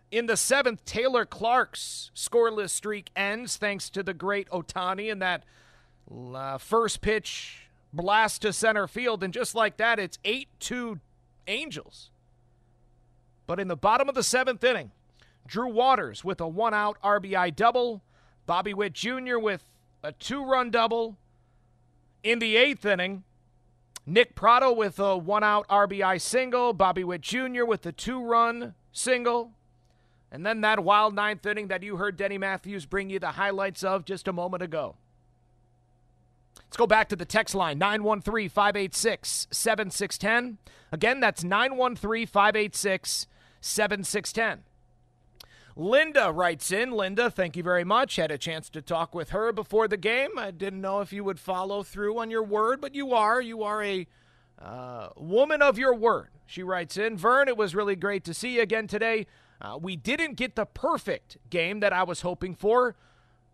In the seventh, Taylor Clarke's scoreless streak ends thanks to the great Ohtani and that uh, first pitch blast to center field. And just like that, it's 8 2 Angels. But in the bottom of the seventh inning, Drew Waters with a one out RBI double, Bobby Witt Jr. with a two run double. In the eighth inning, Nick Pratto with a one out RBI single, Bobby Witt Jr. with a two run single. And then that wild ninth inning that you heard Denny Matthews bring you the highlights of just a moment ago. Let's go back to the text line 913 586 7610. Again, that's 913 586 7610. Linda writes in. Linda, thank you very much. Had a chance to talk with her before the game. I didn't know if you would follow through on your word, but you are. You are a uh, woman of your word. She writes in Vern, it was really great to see you again today. Uh, we didn't get the perfect game that I was hoping for,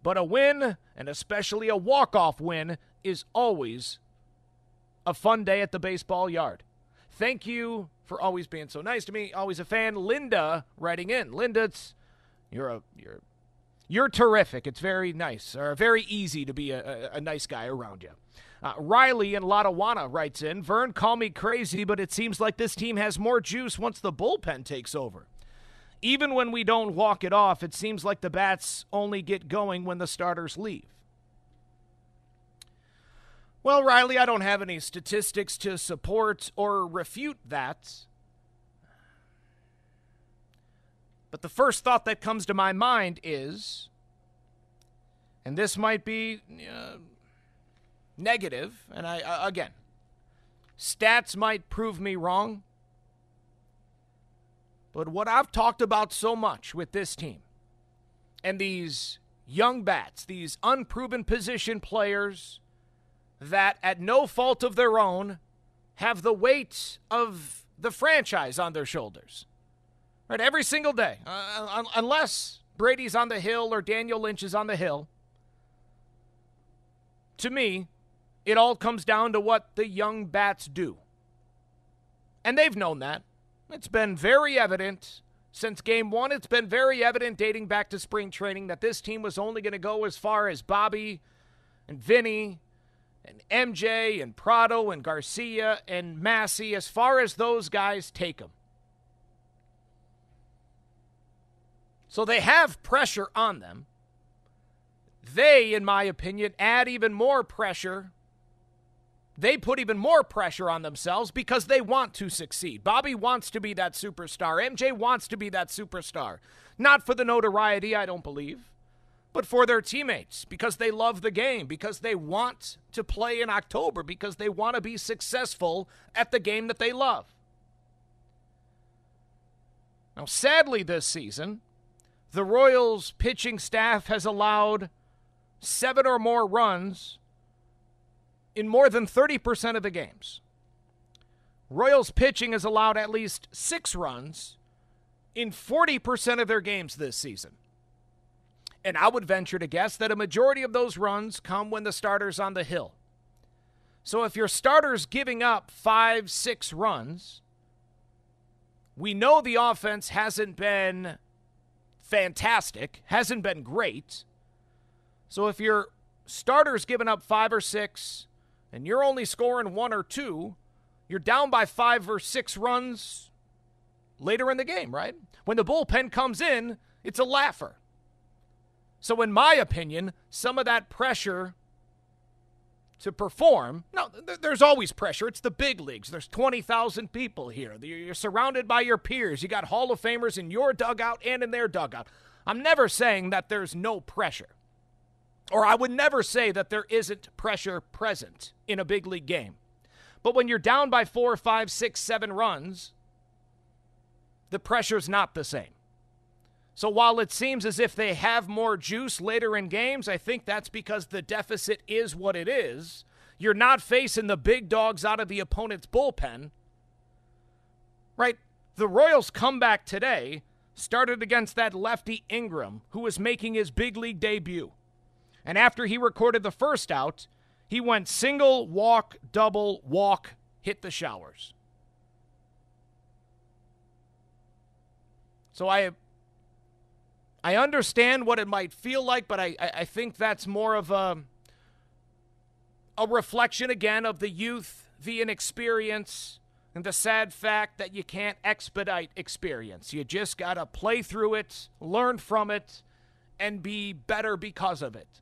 but a win, and especially a walk off win, is always a fun day at the baseball yard. Thank you for always being so nice to me. Always a fan. Linda writing in. Linda, it's, you're a you're you're terrific. It's very nice or very easy to be a, a, a nice guy around you. Uh, Riley in Lotawana writes in Vern, call me crazy, but it seems like this team has more juice once the bullpen takes over. Even when we don't walk it off, it seems like the bats only get going when the starters leave. Well, Riley, I don't have any statistics to support or refute that. But the first thought that comes to my mind is, and this might be uh, negative, and I, uh, again, stats might prove me wrong. But what I've talked about so much with this team and these young bats, these unproven position players that, at no fault of their own, have the weight of the franchise on their shoulders. Right, every single day, uh, unless Brady's on the hill or Daniel Lynch is on the hill. To me, it all comes down to what the young bats do. And they've known that. It's been very evident since game one. It's been very evident dating back to spring training that this team was only going to go as far as Bobby and Vinny and MJ and Pratto and Garcia and Massey, as far as those guys take them. So they have pressure on them. They, in my opinion, add even more pressure. They put even more pressure on themselves because they want to succeed. Bobby wants to be that superstar. MJ wants to be that superstar. Not for the notoriety, I don't believe but for their teammates because they love the game, because they want to play in October, because they want to be successful at the game that they love. Now, sadly, this season, the Royals pitching staff has allowed seven or more runs in more than 30% of the games. Royals pitching has allowed at least six runs in 40% of their games this season. And I would venture to guess that a majority of those runs come when the starter's on the hill. So if your starter's giving up five, six runs, we know the offense hasn't been fantastic, hasn't been great. So if your starter's giving up five or six and you're only scoring one or two, you're down by five or six runs later in the game, right? When the bullpen comes in, it's a laugher. So, in my opinion, some of that pressure to perform. No, there's always pressure. It's the big leagues. There's 20,000 people here. You're surrounded by your peers. You got Hall of Famers in your dugout and in their dugout. I'm never saying that there's no pressure. Or I would never say that there isn't pressure present in a big league game. But when you're down by four, five, six, seven runs, the pressure's not the same. So while it seems as if they have more juice later in games, I think that's because the deficit is what it is. You're not facing the big dogs out of the opponent's bullpen. Right? The Royals' comeback today started against that lefty Ingram, who was making his big league debut. And after he recorded the first out, he went single, walk, double, walk, hit the showers. So I I understand what it might feel like, but I, I think that's more of a, a reflection again of the youth, the inexperience, and the sad fact that you can't expedite experience. You just got to play through it, learn from it, and be better because of it.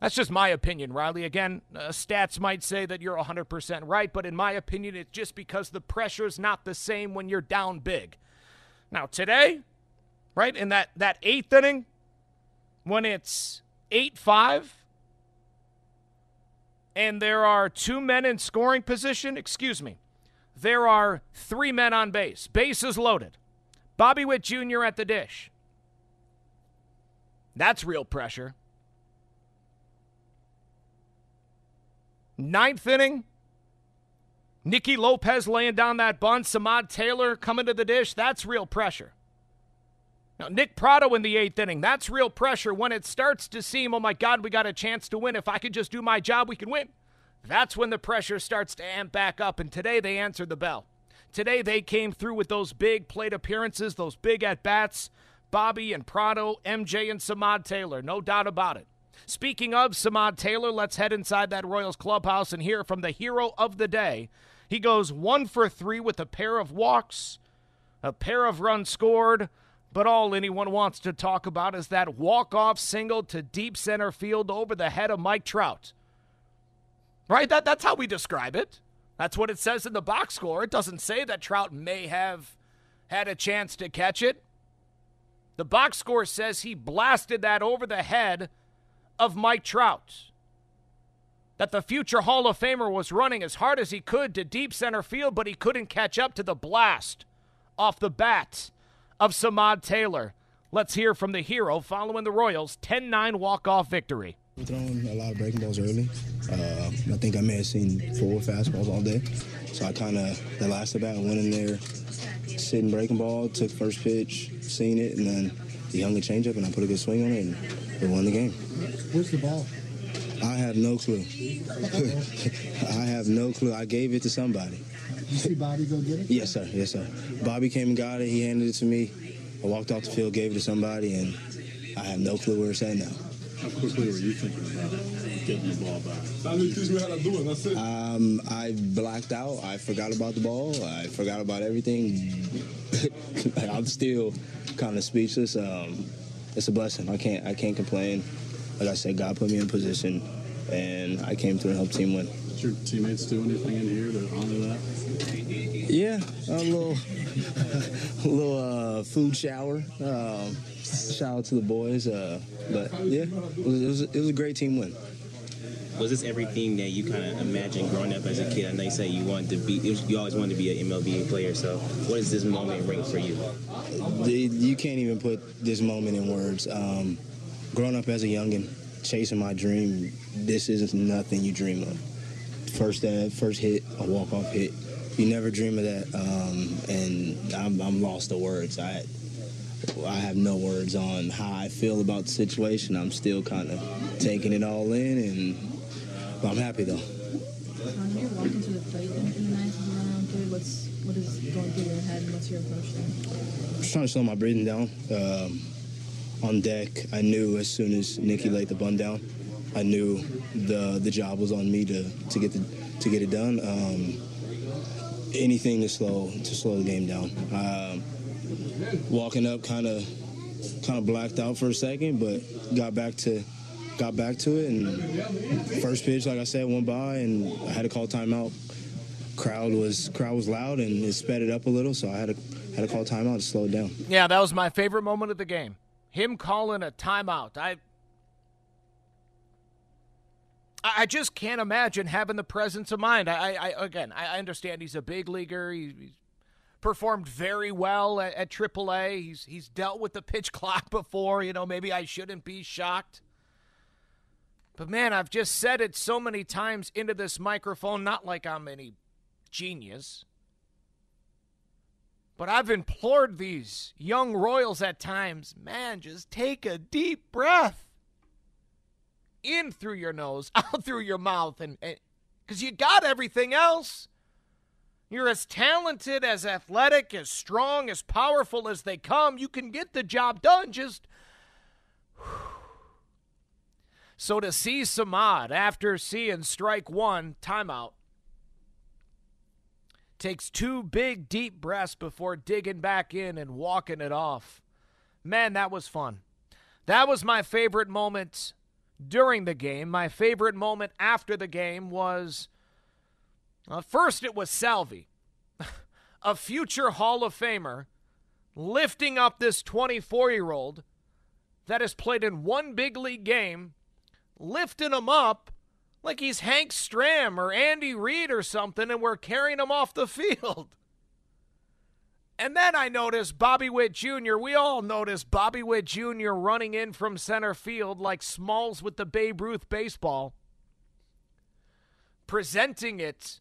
That's just my opinion, Riley. Again, uh, stats might say that you're 100% right, but in my opinion, it's just because the pressure's not the same when you're down big. Now, today, right? In that, that eighth inning, when it's 8 5, and there are two men in scoring position, excuse me, there are three men on base. Bases loaded. Bobby Witt Jr. at the dish. That's real pressure. Ninth inning, Nicky Lopez laying down that bunt, Samad Taylor coming to the dish. That's real pressure. Now, Nick Pratto in the eighth inning, that's real pressure when it starts to seem, oh my God, we got a chance to win. If I could just do my job, we can win. That's when the pressure starts to amp back up, and today they answered the bell. Today they came through with those big plate appearances, those big at bats. Bobby and Pratto, MJ and Samad Taylor, no doubt about it. Speaking of Samad Taylor, let's head inside that Royals clubhouse and hear from the hero of the day. He goes one for three with a pair of walks, a pair of runs scored, but all anyone wants to talk about is that walk-off single to deep center field over the head of Mike Trout. Right? That, that's how we describe it. That's what it says in the box score. It doesn't say that Trout may have had a chance to catch it. The box score says he blasted that over the head of Mike Trout. That the future Hall of Famer was running as hard as he could to deep center field, but he couldn't catch up to the blast off the bat of Samad Taylor. Let's hear from the hero following the Royals' 10 9 walk off victory. We're throwing a lot of breaking balls early. Uh, I think I may have seen four fastballs all day. So I kind of, the last at bat, went in there, sitting breaking ball, took first pitch, seen it, and then he the younger changeup, and I put a good swing on it, and we won the game. Where's the ball? I have no clue. I have no clue. I gave it to somebody. Did you see Bobby go get it? Yes, sir. Yes, sir. Bobby came and got it. He handed it to me. I walked off the field, gave it to somebody, and I have no clue where it's at now. How quickly were you thinking about getting the ball back? Um, I blacked out. I forgot about the ball. I forgot about everything. I'm still kind of speechless. Um, it's a blessing. I can't. I can't complain. Like I said, God put me in position, and I came through and helped team win. Did your teammates do anything in here to honor that? Yeah, a little, a little uh, food shower. Um, shout out to the boys. Uh, but yeah, it was, it was, it was a great team win. Was this everything that you kind of imagined growing up as a kid? I know you say you wanted to be, you always wanted to be an MLB player. So, what does this moment bring for you? You can't even put this moment in words. Um, growing up as a youngin, chasing my dream, this is nothing you dream of. First, uh, first hit, a walk-off hit. You never dream of that, um, and I'm, I'm lost to words. I I have no words on how I feel about the situation. I'm still kind of taking it all in, and but I'm happy though. You're walking the plate in the ninth round third. What's what is going through your head, and what's your approach there? I'm just trying to slow my breathing down. Um, on deck, I knew as soon as Nicky laid the bun down, I knew the the job was on me to to get the to get it done. Um, anything to slow to slow the game down. Um, walking up, kind of kind of blacked out for a second, but got back to got back to it. And first pitch, like I said, went by, and I had to call timeout. Crowd was crowd was loud, and it sped it up a little, so I had to had to call timeout to slow it down. Yeah, that was my favorite moment of the game. Him calling a timeout. I I just can't imagine having the presence of mind. I, I again, I understand he's a big leaguer. He's, he's performed very well at, at AAA. He's he's dealt with the pitch clock before. You know, maybe I shouldn't be shocked. But man, I've just said it so many times into this microphone. Not like I'm any genius. But I've implored these young Royals at times, man, just take a deep breath in through your nose, out through your mouth, and because you got everything else. You're as talented, as athletic, as strong, as powerful as they come. You can get the job done. Just. So to see Samad after seeing strike one, timeout, takes two big, deep breaths before digging back in and walking it off. Man, that was fun. That was my favorite moment during the game. My favorite moment after the game was uh, first, it was Salvi, a future Hall of Famer, lifting up this 24 year old that has played in one big league game, lifting him up like he's Hank Stram or Andy Reid or something, and we're carrying him off the field. And then I noticed Bobby Witt Jr. We all noticed Bobby Witt Jr. running in from center field like Smalls with the Babe Ruth baseball, presenting it,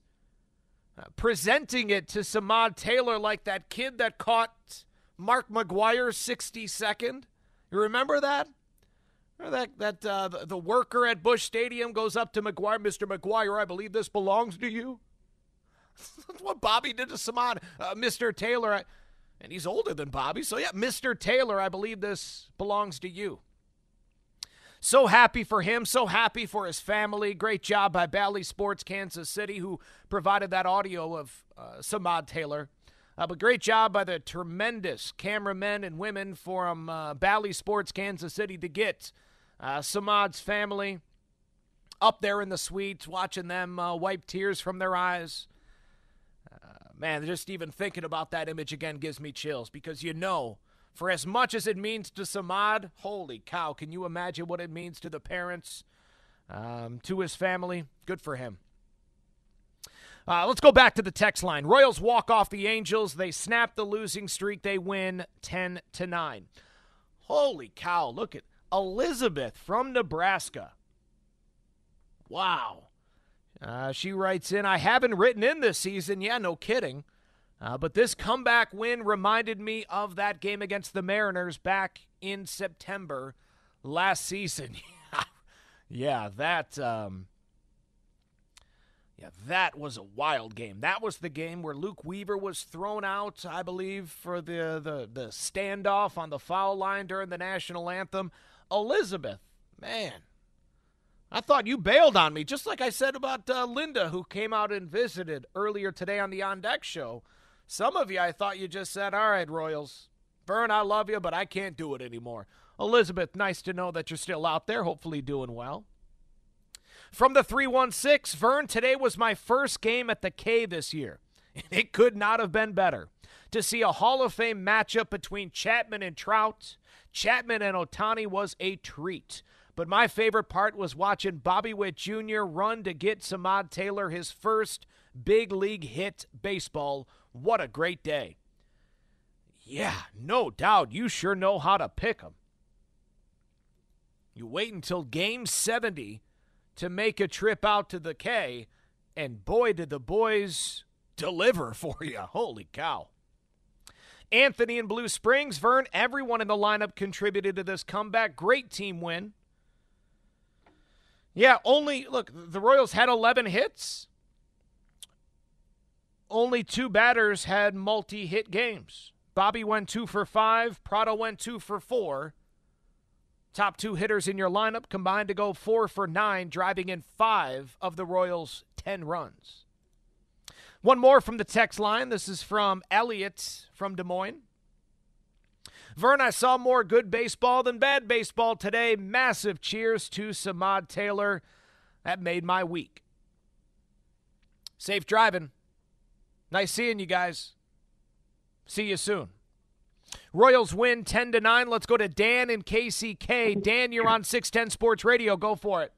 uh, presenting it to Samad Taylor like that kid that caught Mark McGwire's 62nd. You remember that? That that uh, the, worker at Busch Stadium goes up to McGwire, Mr. McGwire, I believe this belongs to you. That's what Bobby did to Samad, uh, Mr. Taylor. I, and he's older than Bobby, so yeah, Mr. Taylor, I believe this belongs to you. So happy for him, so happy for his family. Great job by Bally Sports Kansas City, who provided that audio of uh, Samad Taylor. Uh, but great job by the tremendous cameramen and women from uh, Bally Sports Kansas City to get uh, Samad's family up there in the suites, watching them uh, wipe tears from their eyes. Uh, man, just even thinking about that image again gives me chills because you know, for as much as it means to Samad, holy cow, can you imagine what it means to the parents, um, to his family? Good for him. Uh, let's go back to the text line. Royals walk off the Angels. They snap the losing streak. They win 10 to 9. Holy cow, look at Elizabeth from Nebraska. Wow. Uh, she writes in, I haven't written in this season. Yeah, no kidding. Uh, but this comeback win reminded me of that game against the Mariners back in September last season. yeah, that. Um, yeah, that was a wild game. That was the game where Luke Weaver was thrown out, I believe, for the, the, the standoff on the foul line during the national anthem. Elizabeth, Man, I thought you bailed on me, just like I said about uh, Linda, who came out and visited earlier today on the On Deck show. Some of you, I thought you just said, All right, Royals. Vern, I love you, but I can't do it anymore. Elizabeth, nice to know that you're still out there, hopefully doing well. From the 316, Vern, today was my first game at the K this year, it could not have been better. To see a Hall of Fame matchup between Chapman and Trout, Chapman and Ohtani was a treat. But my favorite part was watching Bobby Witt Jr. run to get Samad Taylor his first big league hit baseball. What a great day. Yeah, no doubt. You sure know how to pick 'em. You wait until game 70 to make a trip out to the K, and boy, did the boys deliver for you. Holy cow. Anthony in Blue Springs, Vern, everyone in the lineup contributed to this comeback. Great team win. Yeah, only, look, the Royals had 11 hits. Only two batters had multi hit games. Bobby went two for five, Pratto went two for four. Top two hitters in your lineup combined to go four for nine, driving in five of the Royals' 10 runs. One more from the text line. This is from Elliot from Des Moines. Vern, I saw more good baseball than bad baseball today. Massive cheers to Samad Taylor. That made my week. Safe driving. Nice seeing you guys. See you soon. Royals win 10 to 9. Let's go to Dan in KCK. Dan, you're on 610 Sports Radio. Go for it.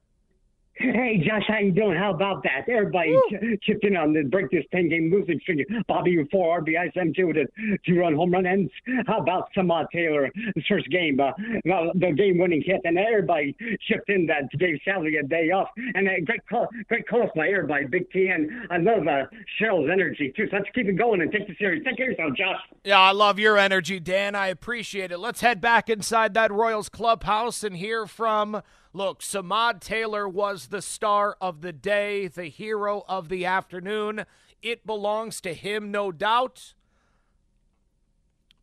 Hey, Josh, how you doing? How about that? Everybody ch- chipped in on the break this 10-game losing streak. Bobby with four RBIs, M2 with a two-run home run. And how about Samad Taylor, his first game, uh, the game-winning hit. And everybody chipped in that gave Sally a day off. And uh, great call, great calls by everybody, Big T. And I love uh, Cheryl's energy, too. So let's keep it going and take the series. Take care of yourself, Josh. Yeah, I love your energy, Dan. I appreciate it. Let's head back inside that Royals clubhouse and hear from Look, Samad Taylor was the star of the day, the hero of the afternoon. It belongs to him, no doubt.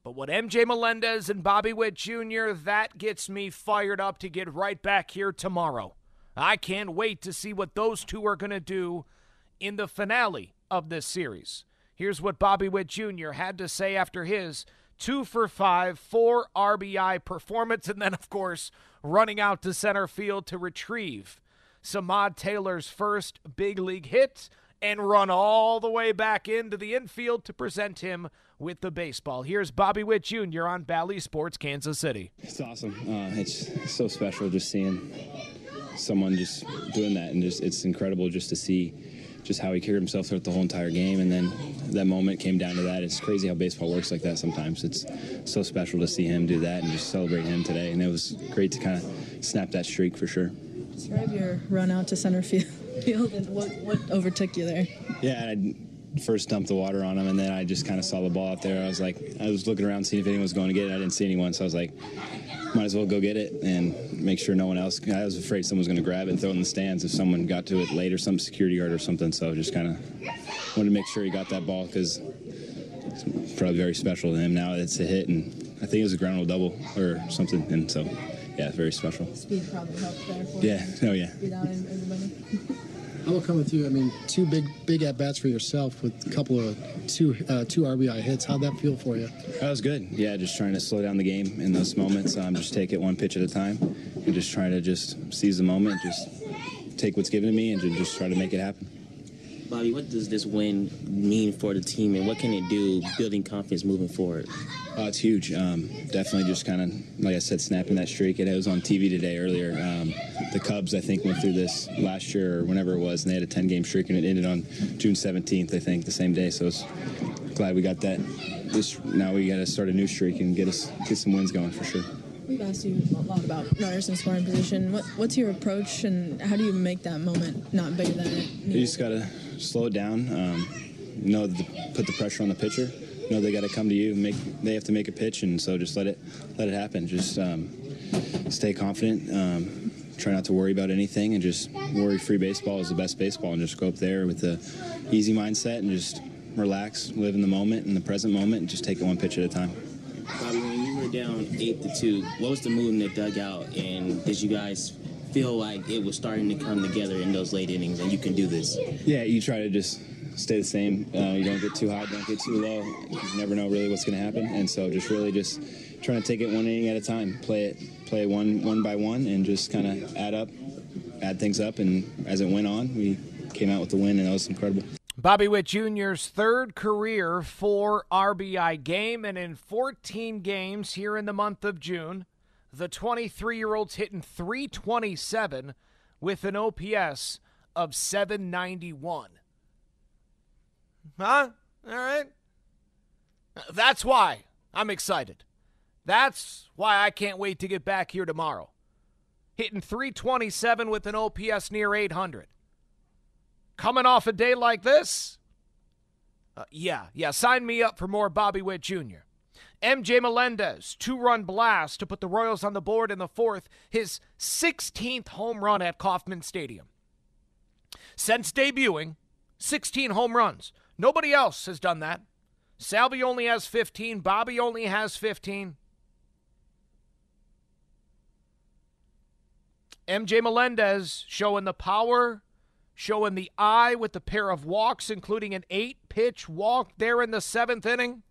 But what MJ Melendez and Bobby Witt Jr., that gets me fired up to get right back here tomorrow. I can't wait to see what those two are going to do in the finale of this series. Here's what Bobby Witt Jr. had to say after his two for five, four RBI performance, and then, of course, running out to center field to retrieve Samad Taylor's first big league hit and run all the way back into the infield to present him with the baseball. Here's Bobby Witt Jr. on Bally Sports, Kansas City. It's awesome. Uh, it's so special just seeing someone just doing that, and just it's incredible just to see just how he carried himself throughout the whole entire game. And then that moment came down to that. It's crazy how baseball works like that sometimes. It's so special to see him do that and just celebrate him today. And it was great to kind of snap that streak for sure. Describe your run out to center field and what, what overtook you there. Yeah, I first dumped the water on him, and then I just kind of saw the ball out there. I was like, I was looking around, seeing if anyone was going to get it. I didn't see anyone, so I was like, might as well go get it and make sure no one else. I was afraid someone was going to grab it and throw it in the stands if someone got to it late or some security guard or something. So just kind of wanted to make sure he got that ball because it's probably very special to him. Now it's a hit, and I think it was a ground rule double or something, and so yeah, it's very special. Speed probably helped there for Yeah, oh yeah. Everybody. How about coming through? I mean, two big big at bats for yourself with a couple of two uh, two RBI hits. How'd that feel for you? That was good. Yeah, just trying to slow down the game in those moments. Um, just take it one pitch at a time, and just try to just seize the moment. Just take what's given to me, and just try to make it happen. Bobby, what does this win mean for the team, and what can it do building confidence moving forward? Uh, it's huge. Um, definitely just kind of, like I said, snapping that streak. It was on TV today earlier. Um, the Cubs, I think, went through this last year or whenever it was, and they had a 10 game streak, and it ended on June 17th, I think, the same day. So it's glad we got that. This Now we got to start a new streak and get us get some wins going for sure. We've asked you a lot about runners in scoring position. What, what's your approach, and how do you make that moment not bigger than it? You just got to slow it down. Um, know the, put the pressure on the pitcher. Know they got to come to you. Make they have to make a pitch, and so just let it let it happen. Just um, stay confident. Um, try not to worry about anything, and just worry-free baseball is the best baseball. And just go up there with the easy mindset and just relax, live in the moment, in the present moment, and just take it one pitch at a time. Were down eight to two, what was the mood in the dugout, and did you guys feel like it was starting to come together in those late innings, and you can do this? Yeah, you try to just stay the same. Uh, you don't get too high, don't get too low. You never know really what's going to happen, and so just really just trying to take it one inning at a time, play it, play one one by one, and just kind of add up, add things up, and as it went on, we came out with the win, and that was incredible. Bobby Witt Jr.'s third career four RBI game, and in 14 games here in the month of June, the 23 year old's hitting 327 with an OPS of 791. Huh? All right. That's why I'm excited. That's why I can't wait to get back here tomorrow. Hitting 327 with an OPS near 800. Coming off a day like this? Uh, yeah, yeah, sign me up for more Bobby Witt Jr. MJ Melendez, two run blast to put the Royals on the board in the fourth, his 16th home run at Kauffman Stadium. Since debuting, 16 home runs. Nobody else has done that. Salvy only has 15, Bobby only has 15. MJ Melendez showing the power, showing the eye with a pair of walks, including an eight pitch walk there in the seventh inning.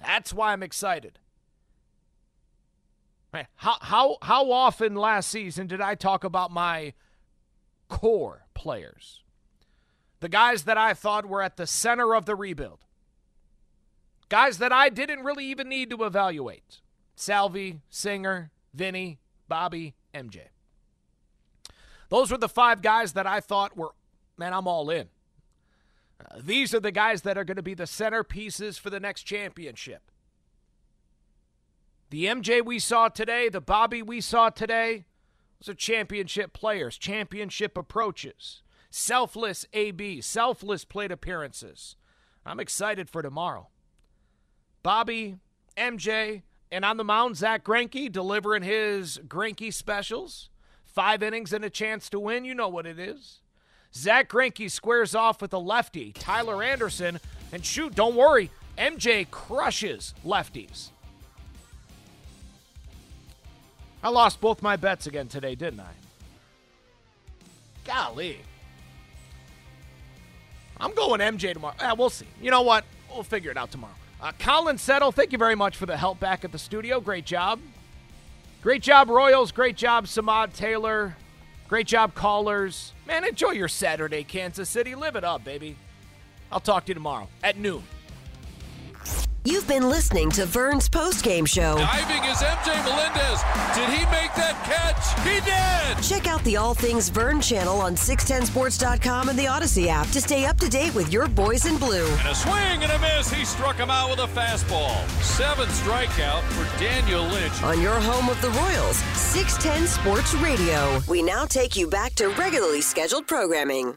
That's why I'm excited. How, how, how often last season did I talk about my core players? The guys that I thought were at the center of the rebuild. Guys that I didn't really even need to evaluate. Salvy, Singer, Vinny, Bobby, MJ. Those were the five guys that I thought were, man, I'm all in. Uh, these are the guys that are going to be the centerpieces for the next championship. The MJ we saw today, the Bobby we saw today, those are championship players, championship approaches, selfless AB, selfless plate appearances. I'm excited for tomorrow. Bobby, MJ, and on the mound, Zack Greinke delivering his Greinke specials. Five innings and a chance to win. You know what it is. Zack Greinke squares off with a lefty, Tyler Anderson, and shoot, don't worry, MJ crushes lefties. I lost both my bets again today, didn't I? Golly. I'm going MJ tomorrow. Eh, we'll see. You know what? We'll figure it out tomorrow. Uh, Colin Settle, thank you very much for the help back at the studio. Great job. Great job, Royals. Great job, Samad Taylor. Great job, callers. Man, enjoy your Saturday, Kansas City. Live it up, baby. I'll talk to you tomorrow at noon. You've been listening to Vern's postgame show. Diving is MJ Melendez. Did he make that catch? He did! Check out the All Things Vern channel on 610sports.com and the Audacy app to stay up to date with your boys in blue. And a swing and a miss. He struck him out with a fastball. Seventh strikeout for Daniel Lynch. On your home of the Royals, 610 Sports Radio. We now take you back to regularly scheduled programming.